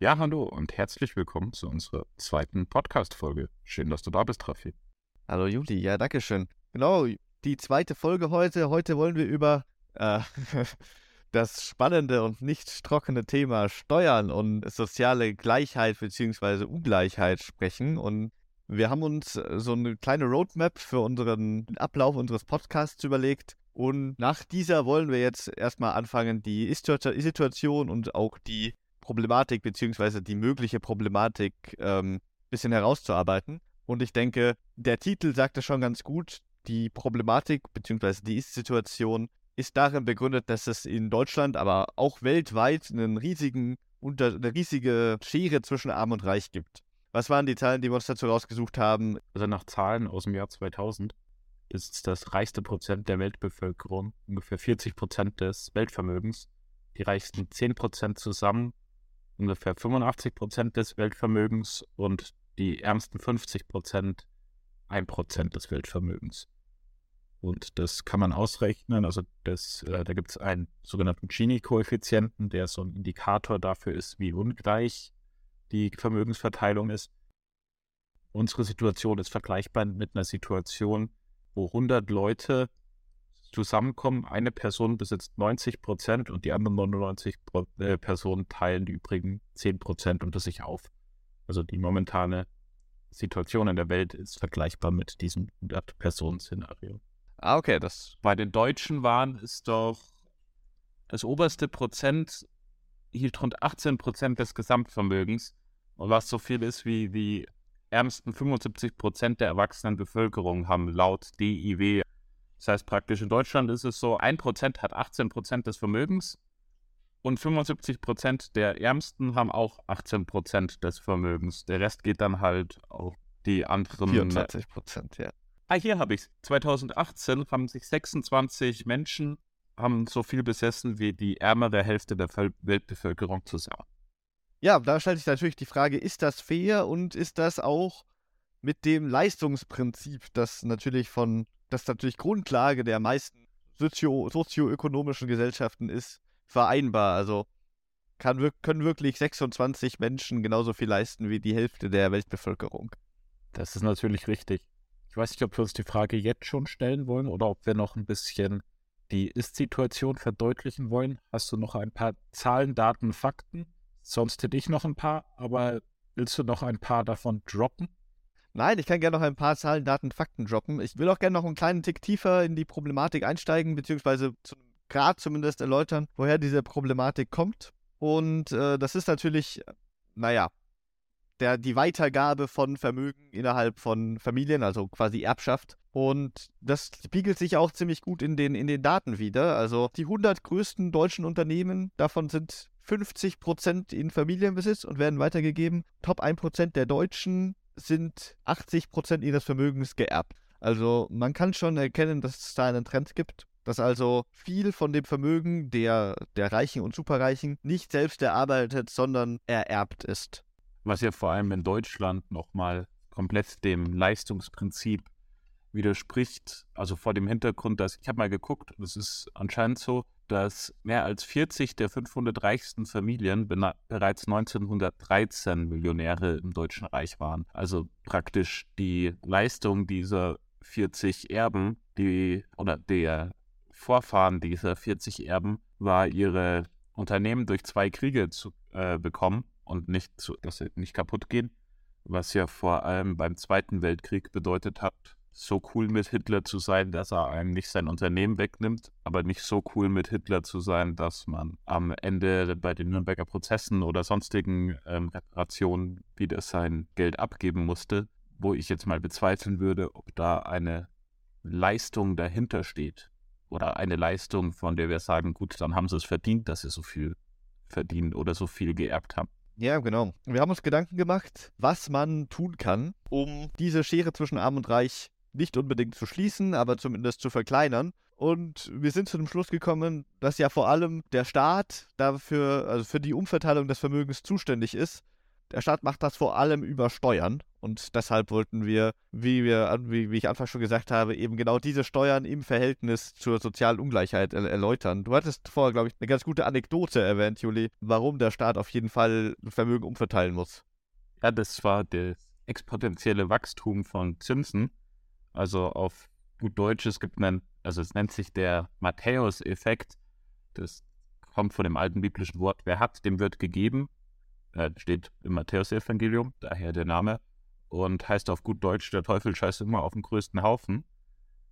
Ja, hallo und herzlich willkommen zu unserer zweiten Podcast-Folge. Schön, dass du da bist, Rafi. Hallo Juli, ja, danke schön. Genau, die zweite Folge heute. Heute wollen wir über äh, das spannende und nicht trockene Thema Steuern und soziale Gleichheit bzw. Ungleichheit sprechen. Und wir haben uns so eine kleine Roadmap für unseren Ablauf unseres Podcasts überlegt. Und nach dieser wollen wir jetzt erstmal anfangen, die Ist-Situation und auch die Problematik bzw. die mögliche Problematik ein ähm, bisschen herauszuarbeiten. Und ich denke, der Titel sagt es schon ganz gut. Die Problematik bzw. die Ist-Situation ist darin begründet, dass es in Deutschland, aber auch weltweit einen riesigen, unter, eine riesige Schere zwischen Arm und Reich gibt. Was waren die Zahlen, die wir uns dazu rausgesucht haben? Also nach Zahlen aus dem Jahr 2000 ist das reichste Prozent der Weltbevölkerung, ungefähr 40 Prozent des Weltvermögens, die reichsten 10 Prozent zusammen ungefähr 85 Prozent des Weltvermögens und die ärmsten 50 Prozent 1 Prozent des Weltvermögens. Und das kann man ausrechnen. Also das, äh, da gibt es einen sogenannten Gini-Koeffizienten, der so ein Indikator dafür ist, wie ungleich die Vermögensverteilung ist. Unsere Situation ist vergleichbar mit einer Situation, wo 100 Leute zusammenkommen. Eine Person besitzt 90 Prozent und die anderen 99 äh, Personen teilen die übrigen 10 Prozent unter sich auf. Also die momentane Situation in der Welt ist vergleichbar mit diesem 100-Personen-Szenario. Ah, okay, das. Bei den Deutschen waren es doch das oberste Prozent hielt rund 18 Prozent des Gesamtvermögens. Und was so viel ist wie die ärmsten 75 Prozent der erwachsenen Bevölkerung haben laut DIW das heißt praktisch in Deutschland ist es so, 1% hat 18% des Vermögens und 75% der Ärmsten haben auch 18% des Vermögens. Der Rest geht dann halt auf die anderen. 24%, ja. Ah, hier habe ich es. 2018 haben sich 26 Menschen haben so viel besessen wie die ärmere Hälfte der Weltbevölkerung zusammen. Ja, da stellt sich natürlich die Frage, ist das fair und ist das auch mit dem Leistungsprinzip, das natürlich von das natürlich Grundlage der meisten sozio sozioökonomischen Gesellschaften ist, vereinbar. Also kann, können wirklich 26 Menschen genauso viel leisten wie die Hälfte der Weltbevölkerung. Das ist natürlich richtig. Ich weiß nicht, ob wir uns die Frage jetzt schon stellen wollen oder ob wir noch ein bisschen die Ist-Situation verdeutlichen wollen. Hast du noch ein paar Zahlen, Daten, Fakten? Sonst hätte ich noch ein paar, aber willst du noch ein paar davon droppen? Nein, ich kann gerne noch ein paar Zahlen, Daten, Fakten droppen. Ich will auch gerne noch einen kleinen Tick tiefer in die Problematik einsteigen, beziehungsweise zu einem Grad zumindest erläutern, woher diese Problematik kommt. Und äh, das ist natürlich, naja, der, die Weitergabe von Vermögen innerhalb von Familien, also quasi Erbschaft. Und das spiegelt sich auch ziemlich gut in den, in den Daten wieder. Also die 100 größten deutschen Unternehmen, davon sind 50 Prozent in Familienbesitz und werden weitergegeben. Top 1 Prozent der Deutschen sind 80 Prozent ihres Vermögens geerbt. Also man kann schon erkennen, dass es da einen Trend gibt, dass also viel von dem Vermögen der, der Reichen und Superreichen nicht selbst erarbeitet, sondern ererbt ist. Was ja vor allem in Deutschland nochmal komplett dem Leistungsprinzip widerspricht. Also vor dem Hintergrund, dass ich habe mal geguckt, es ist anscheinend so, dass mehr als 40 der 500 reichsten Familien bereits 1913 Millionäre im Deutschen Reich waren. Also praktisch die Leistung dieser 40 Erben, die oder der Vorfahren dieser 40 Erben war, ihre Unternehmen durch zwei Kriege zu äh, bekommen und nicht, zu, dass sie nicht kaputt gehen, was ja vor allem beim Zweiten Weltkrieg bedeutet hat, so cool mit Hitler zu sein, dass er einem nicht sein Unternehmen wegnimmt, aber nicht so cool mit Hitler zu sein, dass man am Ende bei den Nürnberger Prozessen oder sonstigen ähm, Reparationen wieder sein Geld abgeben musste, wo ich jetzt mal bezweifeln würde, ob da eine Leistung dahinter steht oder eine Leistung, von der wir sagen, gut, dann haben sie es verdient, dass sie so viel verdienen oder so viel geerbt haben. Ja, genau. Wir haben uns Gedanken gemacht, was man tun kann, um diese Schere zwischen Arm und Reich nicht unbedingt zu schließen, aber zumindest zu verkleinern. Und wir sind zu dem Schluss gekommen, dass ja vor allem der Staat dafür, also für die Umverteilung des Vermögens zuständig ist. der Staat macht das vor allem über Steuern. Und deshalb wollten wir, wie, wir, wie, wie ich anfangs schon gesagt habe, eben genau diese Steuern im Verhältnis zur sozialen Ungleichheit er erläutern. Du hattest vorher, glaube ich, eine ganz gute Anekdote erwähnt, Juli, warum der Staat auf jeden Fall Vermögen umverteilen muss. Ja, das war das exponentielle Wachstum von Zinsen. Also auf gut Deutsch, es gibt einen, also es nennt sich der Matthäus-Effekt. Das kommt von dem alten biblischen Wort, wer hat, dem wird gegeben. Äh, steht im Matthäus-Evangelium, daher der Name. Und heißt auf gut Deutsch, der Teufel scheißt immer auf den größten Haufen.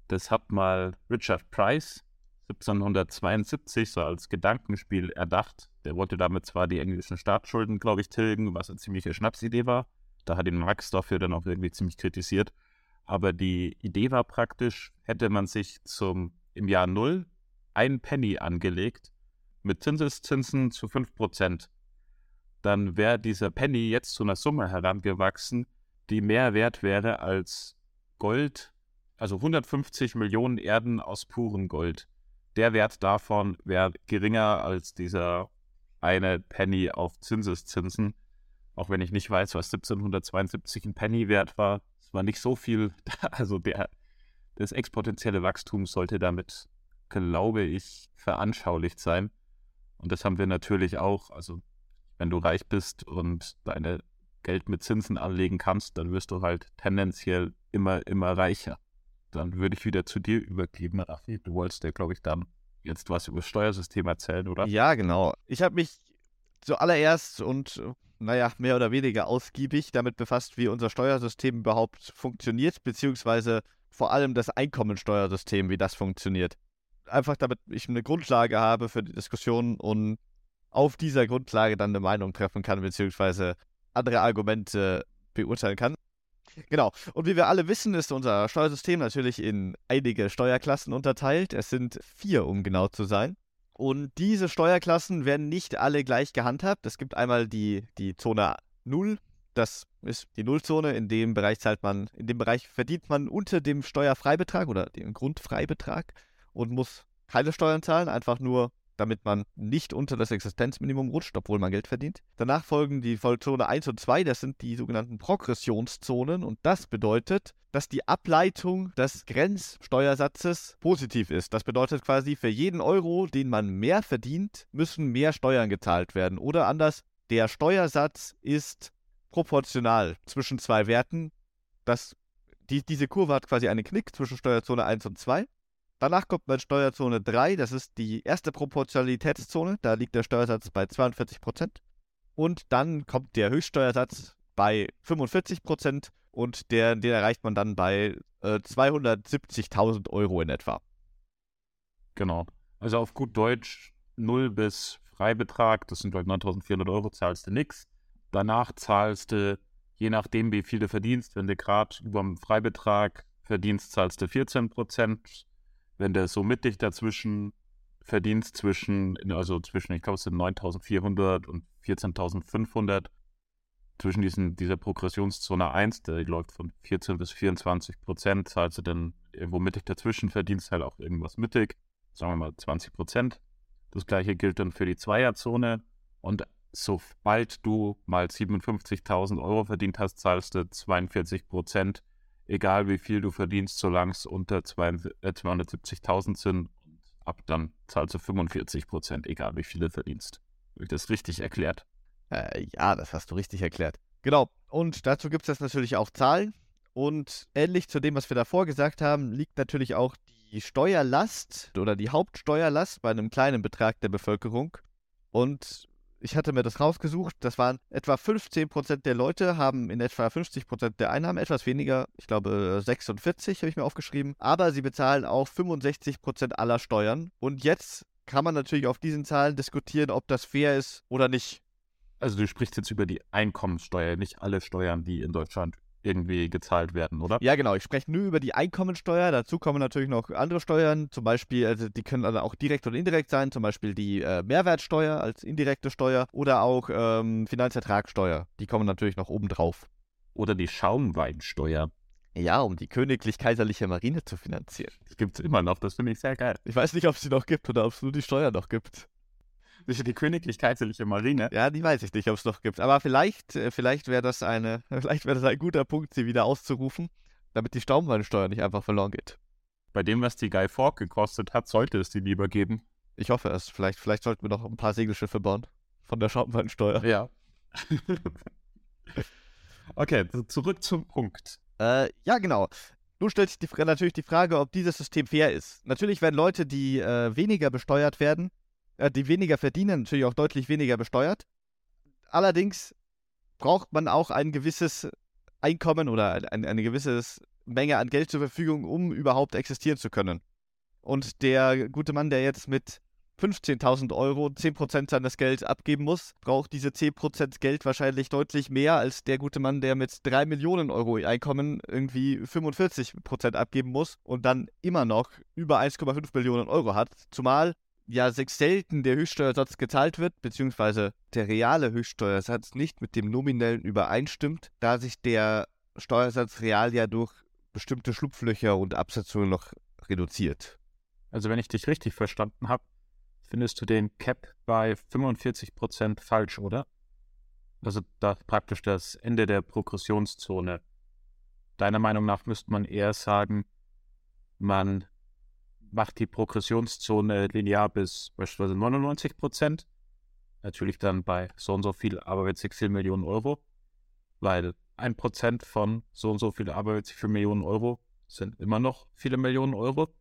Das hat mal Richard Price 1772 so als Gedankenspiel erdacht. Der wollte damit zwar die englischen Staatsschulden, glaube ich, tilgen, was eine ziemliche Schnapsidee war. Da hat ihn Marx dafür dann auch irgendwie ziemlich kritisiert. Aber die Idee war praktisch, hätte man sich zum im Jahr Null ein Penny angelegt mit Zinseszinsen zu 5%, dann wäre dieser Penny jetzt zu einer Summe herangewachsen, die mehr wert wäre als Gold, also 150 Millionen Erden aus purem Gold. Der Wert davon wäre geringer als dieser eine Penny auf Zinseszinsen. Auch wenn ich nicht weiß, was 1772 ein Penny wert war. Es war nicht so viel. Also der, das exponentielle Wachstum sollte damit, glaube ich, veranschaulicht sein. Und das haben wir natürlich auch. Also, wenn du reich bist und deine Geld mit Zinsen anlegen kannst, dann wirst du halt tendenziell immer, immer reicher. Dann würde ich wieder zu dir übergeben, Raffi. Du wolltest ja, glaube ich, dann jetzt was über das Steuersystem erzählen, oder? Ja, genau. Ich habe mich zuallererst und naja, mehr oder weniger ausgiebig damit befasst, wie unser Steuersystem überhaupt funktioniert, beziehungsweise vor allem das Einkommensteuersystem, wie das funktioniert einfach damit ich eine Grundlage habe für die Diskussion und auf dieser Grundlage dann eine Meinung treffen kann, beziehungsweise andere Argumente beurteilen kann. Genau. Und wie wir alle wissen, ist unser Steuersystem natürlich in einige Steuerklassen unterteilt. Es sind vier, um genau zu sein. Und diese Steuerklassen werden nicht alle gleich gehandhabt. Es gibt einmal die, die Zone 0. Das ist die Nullzone. In dem Bereich zahlt man, in dem Bereich verdient man unter dem Steuerfreibetrag oder dem Grundfreibetrag und muss keine Steuern zahlen, einfach nur, damit man nicht unter das Existenzminimum rutscht, obwohl man Geld verdient. Danach folgen die Vollzone 1 und 2, das sind die sogenannten Progressionszonen und das bedeutet, dass die Ableitung des Grenzsteuersatzes positiv ist. Das bedeutet quasi, für jeden Euro, den man mehr verdient, müssen mehr Steuern gezahlt werden. Oder anders, der Steuersatz ist proportional zwischen zwei Werten. Das, die, diese Kurve hat quasi einen Knick zwischen Steuerzone 1 und 2. Danach kommt man Steuerzone 3, das ist die erste Proportionalitätszone, da liegt der Steuersatz bei 42% Und dann kommt der Höchststeuersatz bei 45% und der, den erreicht man dann bei äh, 270.000 Euro in etwa. Genau. Also auf gut Deutsch 0 bis Freibetrag, das sind halt 9.400 Euro, zahlst du nichts. Danach zahlst du, je nachdem wie viel du verdienst, wenn du gerade über dem Freibetrag verdienst, zahlst du 14 Prozent wenn der so mittig dazwischen verdienst, zwischen, also zwischen, ich glaube, es sind 9.400 und 14.500, zwischen diesen, dieser Progressionszone 1, der läuft von 14 bis 24 Prozent, zahlst du dann irgendwo mittig dazwischen, verdienst halt auch irgendwas mittig, sagen wir mal 20 Prozent. Das gleiche gilt dann für die Zweierzone. Und sobald du mal 57.000 Euro verdient hast, zahlst du 42 Prozent egal wie viel du verdienst, solange es unter 270.000 äh, sind. Ab dann zahlst du 45 Prozent, egal wie viel du verdienst. Habe ich das richtig erklärt? Äh, ja, das hast du richtig erklärt. Genau. Und dazu gibt es natürlich auch Zahlen. Und ähnlich zu dem, was wir davor gesagt haben, liegt natürlich auch die Steuerlast oder die Hauptsteuerlast bei einem kleinen Betrag der Bevölkerung. Und ich hatte mir das rausgesucht, das waren etwa 15% der Leute haben in etwa 50% der Einnahmen, etwas weniger, ich glaube 46 habe ich mir aufgeschrieben, aber sie bezahlen auch 65% aller Steuern. Und jetzt kann man natürlich auf diesen Zahlen diskutieren, ob das fair ist oder nicht. Also du sprichst jetzt über die Einkommenssteuer, nicht alle Steuern, die in Deutschland irgendwie gezahlt werden, oder? Ja, genau. Ich spreche nur über die Einkommensteuer. Dazu kommen natürlich noch andere Steuern. Zum Beispiel, also die können dann auch direkt oder indirekt sein. Zum Beispiel die äh, Mehrwertsteuer als indirekte Steuer oder auch ähm, Finanzertragssteuer. Die kommen natürlich noch oben drauf. Oder die Schaumweinsteuer. Ja, um die königlich-kaiserliche Marine zu finanzieren. Das gibt es immer noch, das finde ich sehr geil. Ich weiß nicht, ob es sie noch gibt oder ob es nur die Steuer noch gibt. Die königlich-kaiserliche Marine. Ja, die weiß ich nicht, ob es noch gibt. Aber vielleicht, äh, vielleicht wäre das eine, vielleicht wäre das ein guter Punkt, sie wieder auszurufen, damit die Staumweinsteuer nicht einfach verloren geht. Bei dem, was die Guy Fawkes gekostet hat, sollte es die lieber geben. Ich hoffe es. Vielleicht, vielleicht sollten wir noch ein paar Segelschiffe bauen. Von der Schaumweinsteuer. Ja. okay, zurück zum Punkt. Äh, ja, genau. Nun stellt sich die, natürlich die Frage, ob dieses System fair ist. Natürlich werden Leute, die äh, weniger besteuert werden, die weniger verdienen, natürlich auch deutlich weniger besteuert. Allerdings braucht man auch ein gewisses Einkommen oder ein, eine gewisse Menge an Geld zur Verfügung, um überhaupt existieren zu können. Und der gute Mann, der jetzt mit 15.000 Euro 10% seines Gelds abgeben muss, braucht diese 10% Geld wahrscheinlich deutlich mehr als der gute Mann, der mit 3 Millionen Euro Einkommen irgendwie 45% abgeben muss und dann immer noch über 1,5 Millionen Euro hat. Zumal ja sechs selten der Höchststeuersatz gezahlt wird, beziehungsweise der reale Höchststeuersatz nicht mit dem nominellen übereinstimmt, da sich der Steuersatz real ja durch bestimmte Schlupflöcher und Absetzungen noch reduziert. Also wenn ich dich richtig verstanden habe, findest du den Cap bei 45% falsch, oder? Also da praktisch das Ende der Progressionszone. Deiner Meinung nach müsste man eher sagen, man macht die Progressionszone linear bis beispielsweise 99%. Natürlich dann bei so und so viel Arbeitsexil Millionen Euro, weil ein Prozent von so und so viel Arbeitsexil Millionen Euro sind immer noch viele Millionen Euro.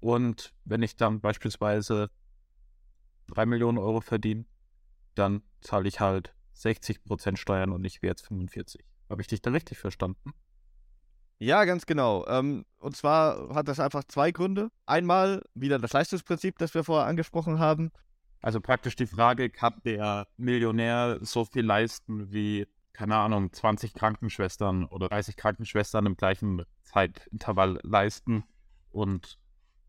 Und wenn ich dann beispielsweise 3 Millionen Euro verdiene, dann zahle ich halt 60% Steuern und nicht wie jetzt 45. Habe ich dich da richtig verstanden? Ja, ganz genau. Ähm, und zwar hat das einfach zwei Gründe. Einmal wieder das Leistungsprinzip, das wir vorher angesprochen haben. Also praktisch die Frage, kann der Millionär so viel leisten wie, keine Ahnung, 20 Krankenschwestern oder 30 Krankenschwestern im gleichen Zeitintervall leisten? Und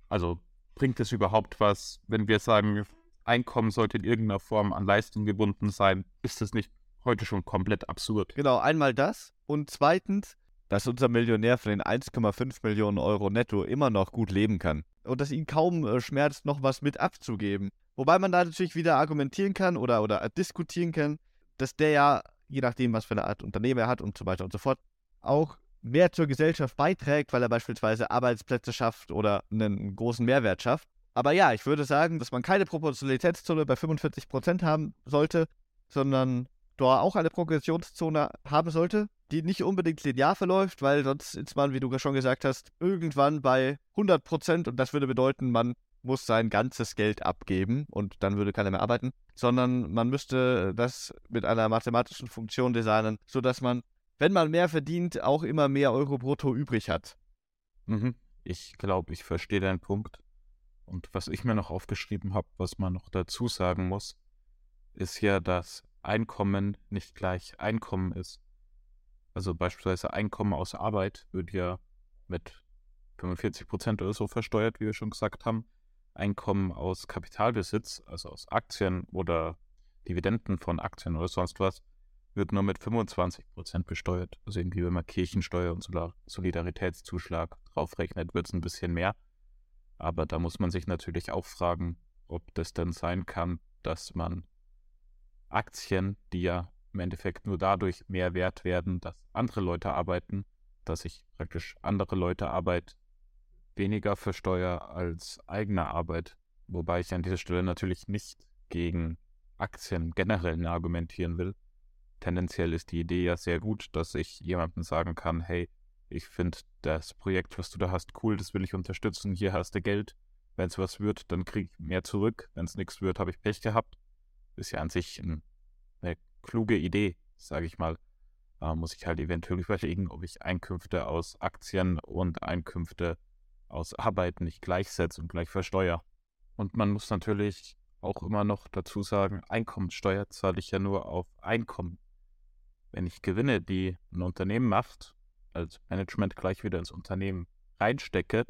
also bringt es überhaupt was, wenn wir sagen, Einkommen sollte in irgendeiner Form an Leistung gebunden sein? Ist das nicht heute schon komplett absurd? Genau, einmal das. Und zweitens, dass unser Millionär von den 1,5 Millionen Euro netto immer noch gut leben kann. Und dass ihn kaum äh, schmerzt, noch was mit abzugeben. Wobei man da natürlich wieder argumentieren kann oder, oder diskutieren kann, dass der ja, je nachdem, was für eine Art Unternehmen er hat und so weiter und so fort, auch mehr zur Gesellschaft beiträgt, weil er beispielsweise Arbeitsplätze schafft oder einen großen Mehrwert schafft. Aber ja, ich würde sagen, dass man keine Proportionalitätszone bei 45% haben sollte, sondern da auch eine Progressionszone haben sollte, die nicht unbedingt linear verläuft, weil sonst ist man, wie du schon gesagt hast, irgendwann bei 100% und das würde bedeuten, man muss sein ganzes Geld abgeben und dann würde keiner mehr arbeiten, sondern man müsste das mit einer mathematischen Funktion designen, sodass man wenn man mehr verdient, auch immer mehr Euro brutto übrig hat. Mhm. Ich glaube, ich verstehe deinen Punkt. Und was ich mir noch aufgeschrieben habe, was man noch dazu sagen muss, ist ja, dass Einkommen nicht gleich Einkommen ist. Also beispielsweise Einkommen aus Arbeit wird ja mit 45 Prozent oder so versteuert, wie wir schon gesagt haben. Einkommen aus Kapitalbesitz, also aus Aktien oder Dividenden von Aktien oder sonst was, wird nur mit 25 Prozent besteuert. Also irgendwie, wenn man Kirchensteuer und Solidaritätszuschlag draufrechnet, wird es ein bisschen mehr. Aber da muss man sich natürlich auch fragen, ob das denn sein kann, dass man Aktien, die ja im Endeffekt nur dadurch mehr wert werden, dass andere Leute arbeiten, dass ich praktisch andere Leute Arbeit weniger versteuere als eigene Arbeit. Wobei ich an dieser Stelle natürlich nicht gegen Aktien generell argumentieren will, tendenziell ist die Idee ja sehr gut, dass ich jemandem sagen kann, hey, ich finde das Projekt, was du da hast, cool, das will ich unterstützen, hier hast du Geld. Wenn es was wird, dann krieg ich mehr zurück. Wenn es nichts wird, habe ich Pech gehabt. Ist ja an sich ein, eine kluge Idee, sage ich mal. Da muss ich halt eventuell überlegen, ob ich Einkünfte aus Aktien und Einkünfte aus Arbeit nicht gleichsetze und gleich versteuere. Und man muss natürlich auch immer noch dazu sagen, Einkommenssteuer zahle ich ja nur auf Einkommen wenn ich Gewinne, die ein Unternehmen macht, als Management gleich wieder ins Unternehmen reinstecke,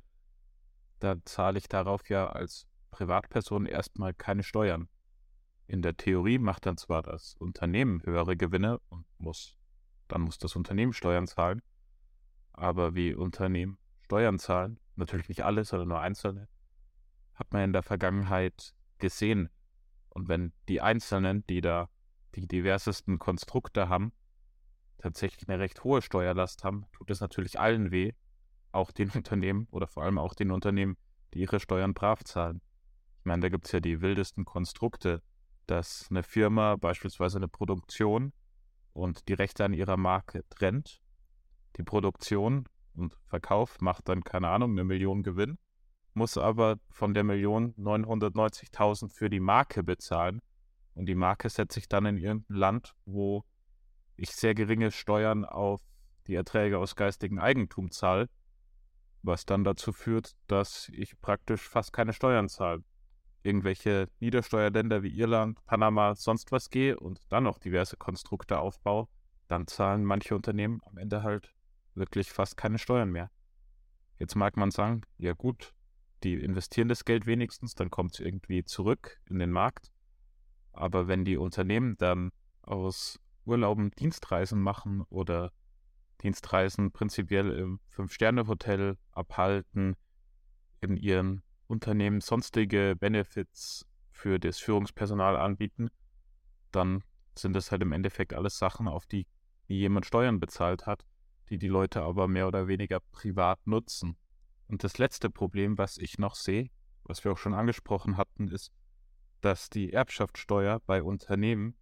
dann zahle ich darauf ja als Privatperson erstmal keine Steuern. In der Theorie macht dann zwar das Unternehmen höhere Gewinne und muss, dann muss das Unternehmen Steuern zahlen, aber wie Unternehmen Steuern zahlen, natürlich nicht alle, sondern nur einzelne, hat man in der Vergangenheit gesehen. Und wenn die Einzelnen, die da die diversesten Konstrukte haben, tatsächlich eine recht hohe Steuerlast haben, tut es natürlich allen weh, auch den Unternehmen oder vor allem auch den Unternehmen, die ihre Steuern brav zahlen. Ich meine, da gibt es ja die wildesten Konstrukte, dass eine Firma beispielsweise eine Produktion und die Rechte an ihrer Marke trennt. Die Produktion und Verkauf macht dann, keine Ahnung, eine Million Gewinn, muss aber von der Million 990.000 für die Marke bezahlen. Und die Marke setzt sich dann in irgendein Land, wo ich sehr geringe Steuern auf die Erträge aus geistigem Eigentum zahle, was dann dazu führt, dass ich praktisch fast keine Steuern zahle. Irgendwelche Niedersteuerländer wie Irland, Panama, sonst was gehe und dann noch diverse Konstrukte aufbaue, dann zahlen manche Unternehmen am Ende halt wirklich fast keine Steuern mehr. Jetzt mag man sagen, ja gut, die investieren das Geld wenigstens, dann kommt es irgendwie zurück in den Markt. Aber wenn die Unternehmen dann aus Urlauben Dienstreisen machen oder Dienstreisen prinzipiell im Fünf-Sterne-Hotel abhalten, in ihren Unternehmen sonstige Benefits für das Führungspersonal anbieten, dann sind das halt im Endeffekt alles Sachen, auf die jemand Steuern bezahlt hat, die die Leute aber mehr oder weniger privat nutzen. Und das letzte Problem, was ich noch sehe, was wir auch schon angesprochen hatten, ist, dass die Erbschaftssteuer bei Unternehmen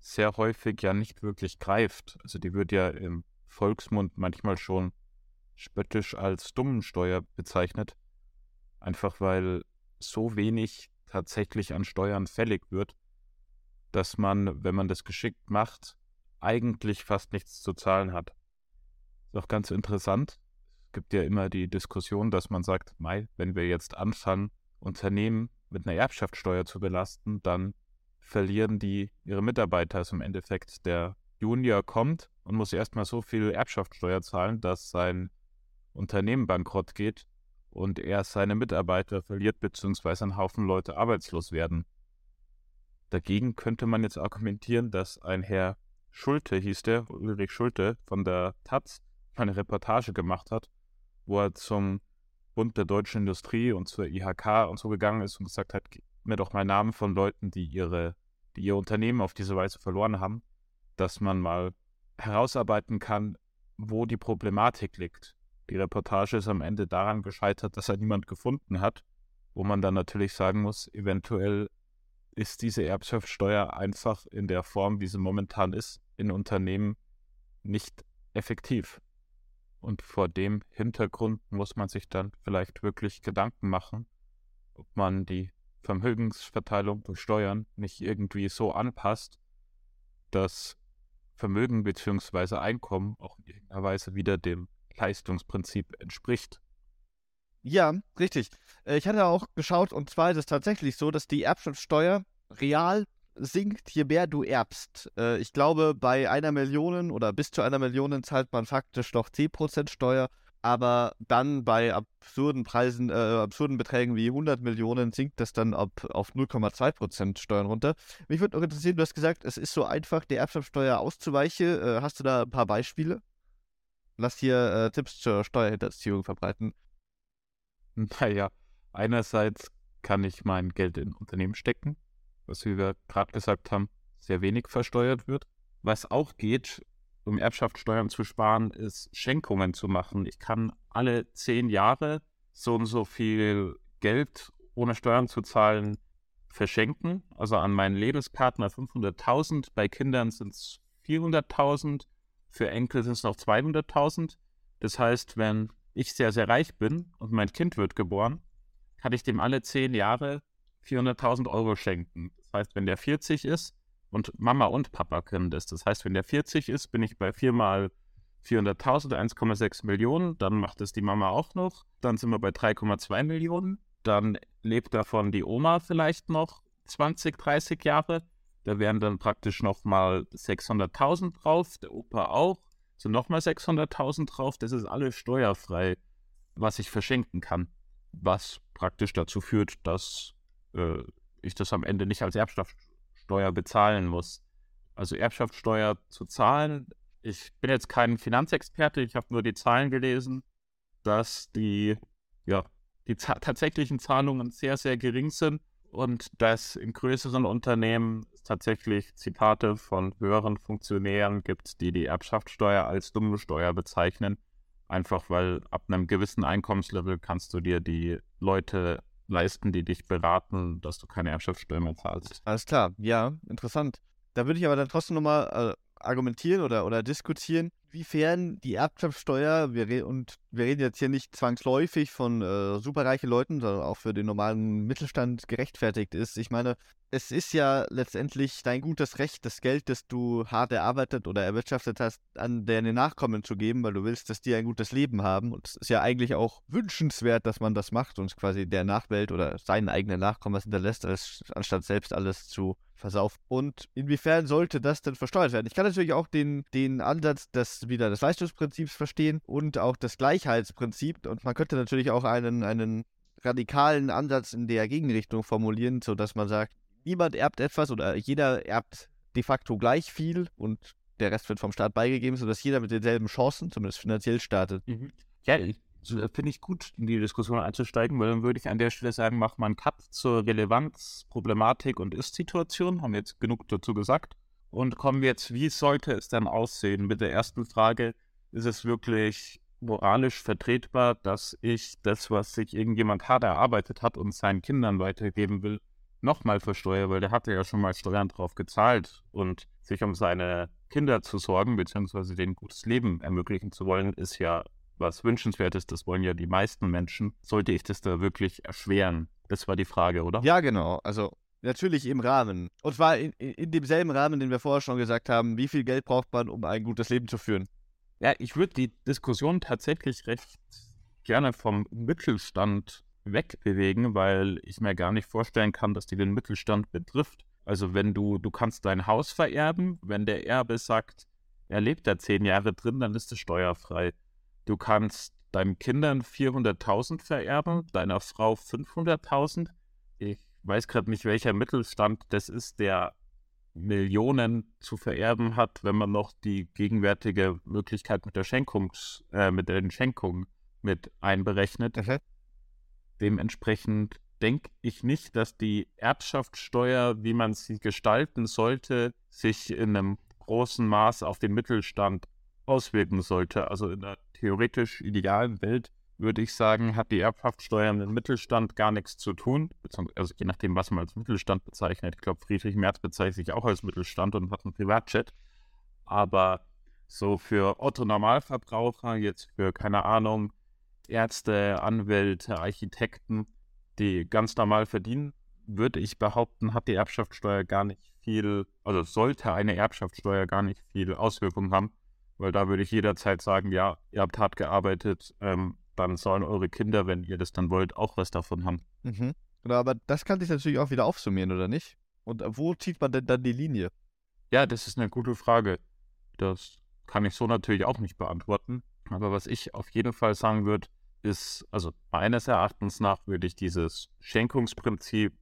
sehr häufig ja nicht wirklich greift. Also die wird ja im Volksmund manchmal schon spöttisch als Dummensteuer bezeichnet, einfach weil so wenig tatsächlich an Steuern fällig wird, dass man, wenn man das geschickt macht, eigentlich fast nichts zu zahlen hat. Ist auch ganz interessant. Es gibt ja immer die Diskussion, dass man sagt, Mai, wenn wir jetzt anfangen, Unternehmen mit einer Erbschaftssteuer zu belasten, dann verlieren die ihre Mitarbeiter. Also im Endeffekt der Junior kommt und muss erstmal so viel Erbschaftssteuer zahlen, dass sein Unternehmen bankrott geht und er seine Mitarbeiter verliert, beziehungsweise ein Haufen Leute arbeitslos werden. Dagegen könnte man jetzt argumentieren, dass ein Herr Schulte, hieß der, Ulrich Schulte von der Taz, eine Reportage gemacht hat, wo er zum Bund der deutschen Industrie und zur IHK und so gegangen ist und gesagt hat, mir doch mal Namen von Leuten, die ihre, die ihr Unternehmen auf diese Weise verloren haben, dass man mal herausarbeiten kann, wo die Problematik liegt. Die Reportage ist am Ende daran gescheitert, dass er niemand gefunden hat, wo man dann natürlich sagen muss, eventuell ist diese Erbschaftssteuer einfach in der Form, wie sie momentan ist, in Unternehmen nicht effektiv. Und vor dem Hintergrund muss man sich dann vielleicht wirklich Gedanken machen, ob man die Vermögensverteilung durch Steuern nicht irgendwie so anpasst, dass Vermögen bzw. Einkommen auch in irgendeiner Weise wieder dem Leistungsprinzip entspricht. Ja, richtig. Äh, ich hatte auch geschaut, und zwar ist es tatsächlich so, dass die Erbschaftssteuer real sinkt, je mehr du erbst. Äh, ich glaube, bei einer Million oder bis zu einer Million zahlt man faktisch noch 10% Steuer aber dann bei absurden Preisen, äh, absurden Beträgen wie 100 Millionen sinkt das dann ab, auf 0,2% Steuern runter. Mich würde interessieren, du hast gesagt, es ist so einfach, der Erbschaftssteuer auszuweichen. Äh, hast du da ein paar Beispiele? Lass hier äh, Tipps zur Steuerhinterziehung verbreiten. Naja, einerseits kann ich mein Geld in Unternehmen stecken, was, wie wir gerade gesagt haben, sehr wenig versteuert wird. Was auch geht, um Erbschaftssteuern zu sparen, ist Schenkungen zu machen. Ich kann alle zehn Jahre so und so viel Geld ohne Steuern zu zahlen verschenken. Also an meinen Lebenspartner 500.000, bei Kindern sind es 400.000, für Enkel sind es noch 200.000. Das heißt, wenn ich sehr, sehr reich bin und mein Kind wird geboren, kann ich dem alle zehn Jahre 400.000 Euro schenken. Das heißt, wenn der 40 ist, und Mama und Papa können das. Das heißt, wenn der 40 ist, bin ich bei 4 mal 400.000, 1,6 Millionen. Dann macht es die Mama auch noch. Dann sind wir bei 3,2 Millionen. Dann lebt davon die Oma vielleicht noch 20, 30 Jahre. Da wären dann praktisch nochmal 600.000 drauf. Der Opa auch. So nochmal 600.000 drauf. Das ist alles steuerfrei, was ich verschenken kann. Was praktisch dazu führt, dass äh, ich das am Ende nicht als Erbschaft Steuer bezahlen muss. Also Erbschaftssteuer zu zahlen. Ich bin jetzt kein Finanzexperte, ich habe nur die Zahlen gelesen, dass die, ja, die tatsächlichen Zahlungen sehr, sehr gering sind und dass in größeren Unternehmen tatsächlich Zitate von höheren Funktionären gibt, die die Erbschaftssteuer als dumme Steuer bezeichnen. Einfach weil ab einem gewissen Einkommenslevel kannst du dir die Leute leisten, die dich beraten, dass du keine Erbschaftssteuer mehr zahlst. Alles klar, ja, interessant. Da würde ich aber dann trotzdem nochmal äh, argumentieren oder, oder diskutieren, inwiefern die Erbschaftssteuer, wir und wir reden jetzt hier nicht zwangsläufig von äh, superreichen Leuten, sondern auch für den normalen Mittelstand gerechtfertigt ist. Ich meine, es ist ja letztendlich dein gutes Recht, das Geld, das du hart erarbeitet oder erwirtschaftet hast, an deine Nachkommen zu geben, weil du willst, dass die ein gutes Leben haben. Und es ist ja eigentlich auch wünschenswert, dass man das macht und quasi der Nachwelt oder seinen eigenen Nachkommen was hinterlässt, als, anstatt selbst alles zu versaufen. Und inwiefern sollte das denn versteuert werden? Ich kann natürlich auch den, den Ansatz des, wieder des Leistungsprinzips verstehen und auch das Gleichheitsprinzip. Und man könnte natürlich auch einen, einen radikalen Ansatz in der Gegenrichtung formulieren, sodass man sagt, niemand erbt etwas oder jeder erbt de facto gleich viel und der Rest wird vom Staat beigegeben, sodass jeder mit denselben Chancen, zumindest finanziell, startet. Mhm. Ja, finde ich gut, in die Diskussion einzusteigen, weil dann würde ich an der Stelle sagen, mach mal einen Cut zur Relevanz, Problematik und Ist-Situation. Haben jetzt genug dazu gesagt. Und kommen wir jetzt, wie sollte es dann aussehen? Mit der ersten Frage, ist es wirklich moralisch vertretbar, dass ich das, was sich irgendjemand hart erarbeitet hat und seinen Kindern weitergeben will, nochmal versteuere, weil der hatte ja schon mal Steuern drauf gezahlt und sich um seine Kinder zu sorgen, beziehungsweise denen gutes Leben ermöglichen zu wollen, ist ja was Wünschenswertes. Das wollen ja die meisten Menschen. Sollte ich das da wirklich erschweren? Das war die Frage, oder? Ja, genau. Also natürlich im Rahmen. Und zwar in, in demselben Rahmen, den wir vorher schon gesagt haben, wie viel Geld braucht man, um ein gutes Leben zu führen? Ja, ich würde die Diskussion tatsächlich recht gerne vom Mittelstand wegbewegen, weil ich mir gar nicht vorstellen kann, dass die den Mittelstand betrifft. Also wenn du, du kannst dein Haus vererben, wenn der Erbe sagt, er lebt da zehn Jahre drin, dann ist es steuerfrei. Du kannst deinen Kindern 400.000 vererben, deiner Frau 500.000. Ich weiß gerade nicht, welcher Mittelstand das ist, der Millionen zu vererben hat, wenn man noch die gegenwärtige Möglichkeit mit der Schenkungs, äh, mit den Schenkungen mit einberechnet. Okay. Dementsprechend denke ich nicht, dass die Erbschaftssteuer, wie man sie gestalten sollte, sich in einem großen Maß auf den Mittelstand auswirken sollte. Also in der theoretisch idealen Welt würde ich sagen, hat die Erbschaftssteuer mit dem Mittelstand gar nichts zu tun. Also je nachdem, was man als Mittelstand bezeichnet. Ich glaube, Friedrich Merz bezeichnet sich auch als Mittelstand und hat einen Privatjet. Aber so für Otto Normalverbraucher, jetzt für, keine Ahnung, Ärzte, Anwälte, Architekten, die ganz normal verdienen, würde ich behaupten, hat die Erbschaftssteuer gar nicht viel, also sollte eine Erbschaftssteuer gar nicht viel Auswirkungen haben, weil da würde ich jederzeit sagen, ja, ihr habt hart gearbeitet, ähm, dann sollen eure Kinder, wenn ihr das dann wollt, auch was davon haben. Mhm. Genau, aber das kann sich natürlich auch wieder aufsummieren, oder nicht? Und wo zieht man denn dann die Linie? Ja, das ist eine gute Frage. Das kann ich so natürlich auch nicht beantworten. Aber was ich auf jeden Fall sagen würde, ist, also meines Erachtens nach würde ich dieses Schenkungsprinzip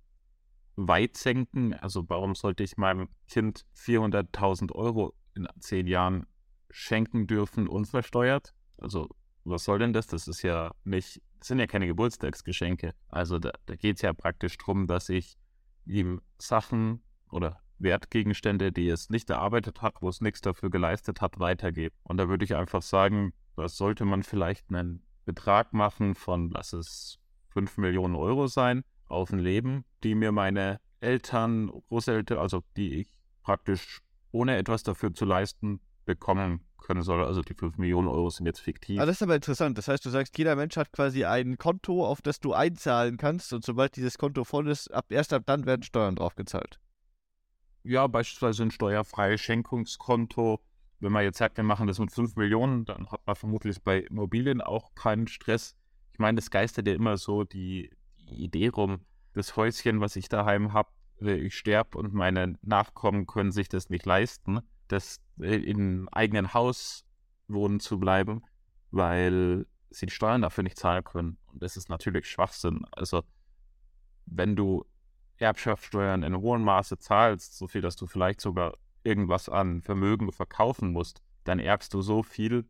weit senken. Also warum sollte ich meinem Kind 400.000 Euro in zehn Jahren schenken dürfen, unversteuert? Also was soll denn das? Das ist ja nicht, das sind ja keine Geburtstagsgeschenke. Also da, da geht es ja praktisch darum, dass ich ihm Sachen oder Wertgegenstände, die es nicht erarbeitet hat, wo es nichts dafür geleistet hat, weitergebe. Und da würde ich einfach sagen, da sollte man vielleicht einen Betrag machen von, lass es 5 Millionen Euro sein, auf ein Leben, die mir meine Eltern, Großeltern, also die ich praktisch ohne etwas dafür zu leisten, bekommen können soll. Also die 5 Millionen Euro sind jetzt fiktiv. Ah, das ist aber interessant. Das heißt, du sagst, jeder Mensch hat quasi ein Konto, auf das du einzahlen kannst und sobald dieses Konto voll ist, ab, erst ab dann werden Steuern drauf gezahlt. Ja, beispielsweise ein steuerfreies Schenkungskonto. Wenn man jetzt sagt, wir machen das mit 5 Millionen, dann hat man vermutlich bei Immobilien auch keinen Stress. Ich meine, das geistert ja immer so die, die Idee rum, das Häuschen, was ich daheim habe, ich sterbe und meine Nachkommen können sich das nicht leisten das äh, im eigenen Haus wohnen zu bleiben, weil sie die Steuern dafür nicht zahlen können. Und das ist natürlich Schwachsinn. Also, wenn du Erbschaftssteuern in hohem Maße zahlst, so viel, dass du vielleicht sogar irgendwas an Vermögen verkaufen musst, dann erbst du so viel,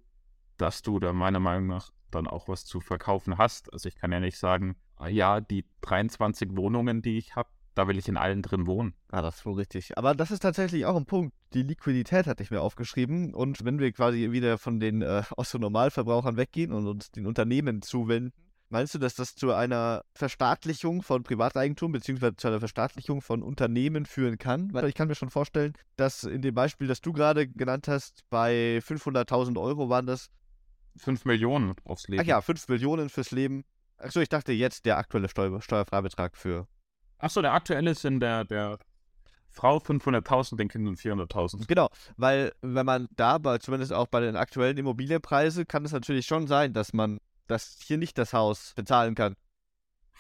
dass du da meiner Meinung nach dann auch was zu verkaufen hast. Also ich kann ja nicht sagen, ah ja, die 23 Wohnungen, die ich habe, da will ich in allen drin wohnen. Ah, das ist wohl richtig. Aber das ist tatsächlich auch ein Punkt. Die Liquidität hatte ich mir aufgeschrieben. Und wenn wir quasi wieder von den äh, Otto-Normalverbrauchern weggehen und uns den Unternehmen zuwenden, meinst du, dass das zu einer Verstaatlichung von Privateigentum beziehungsweise zu einer Verstaatlichung von Unternehmen führen kann? Weil ich kann mir schon vorstellen, dass in dem Beispiel, das du gerade genannt hast, bei 500.000 Euro waren das 5 Millionen aufs Leben. Ach ja, 5 Millionen fürs Leben. Achso, ich dachte jetzt der aktuelle Steuer Steuerfreibetrag für. Achso, der aktuelle ist in der, der Frau 500.000, den Kindern 400.000. Genau, weil wenn man da, bei, zumindest auch bei den aktuellen Immobilienpreisen, kann es natürlich schon sein, dass man das hier nicht das Haus bezahlen kann.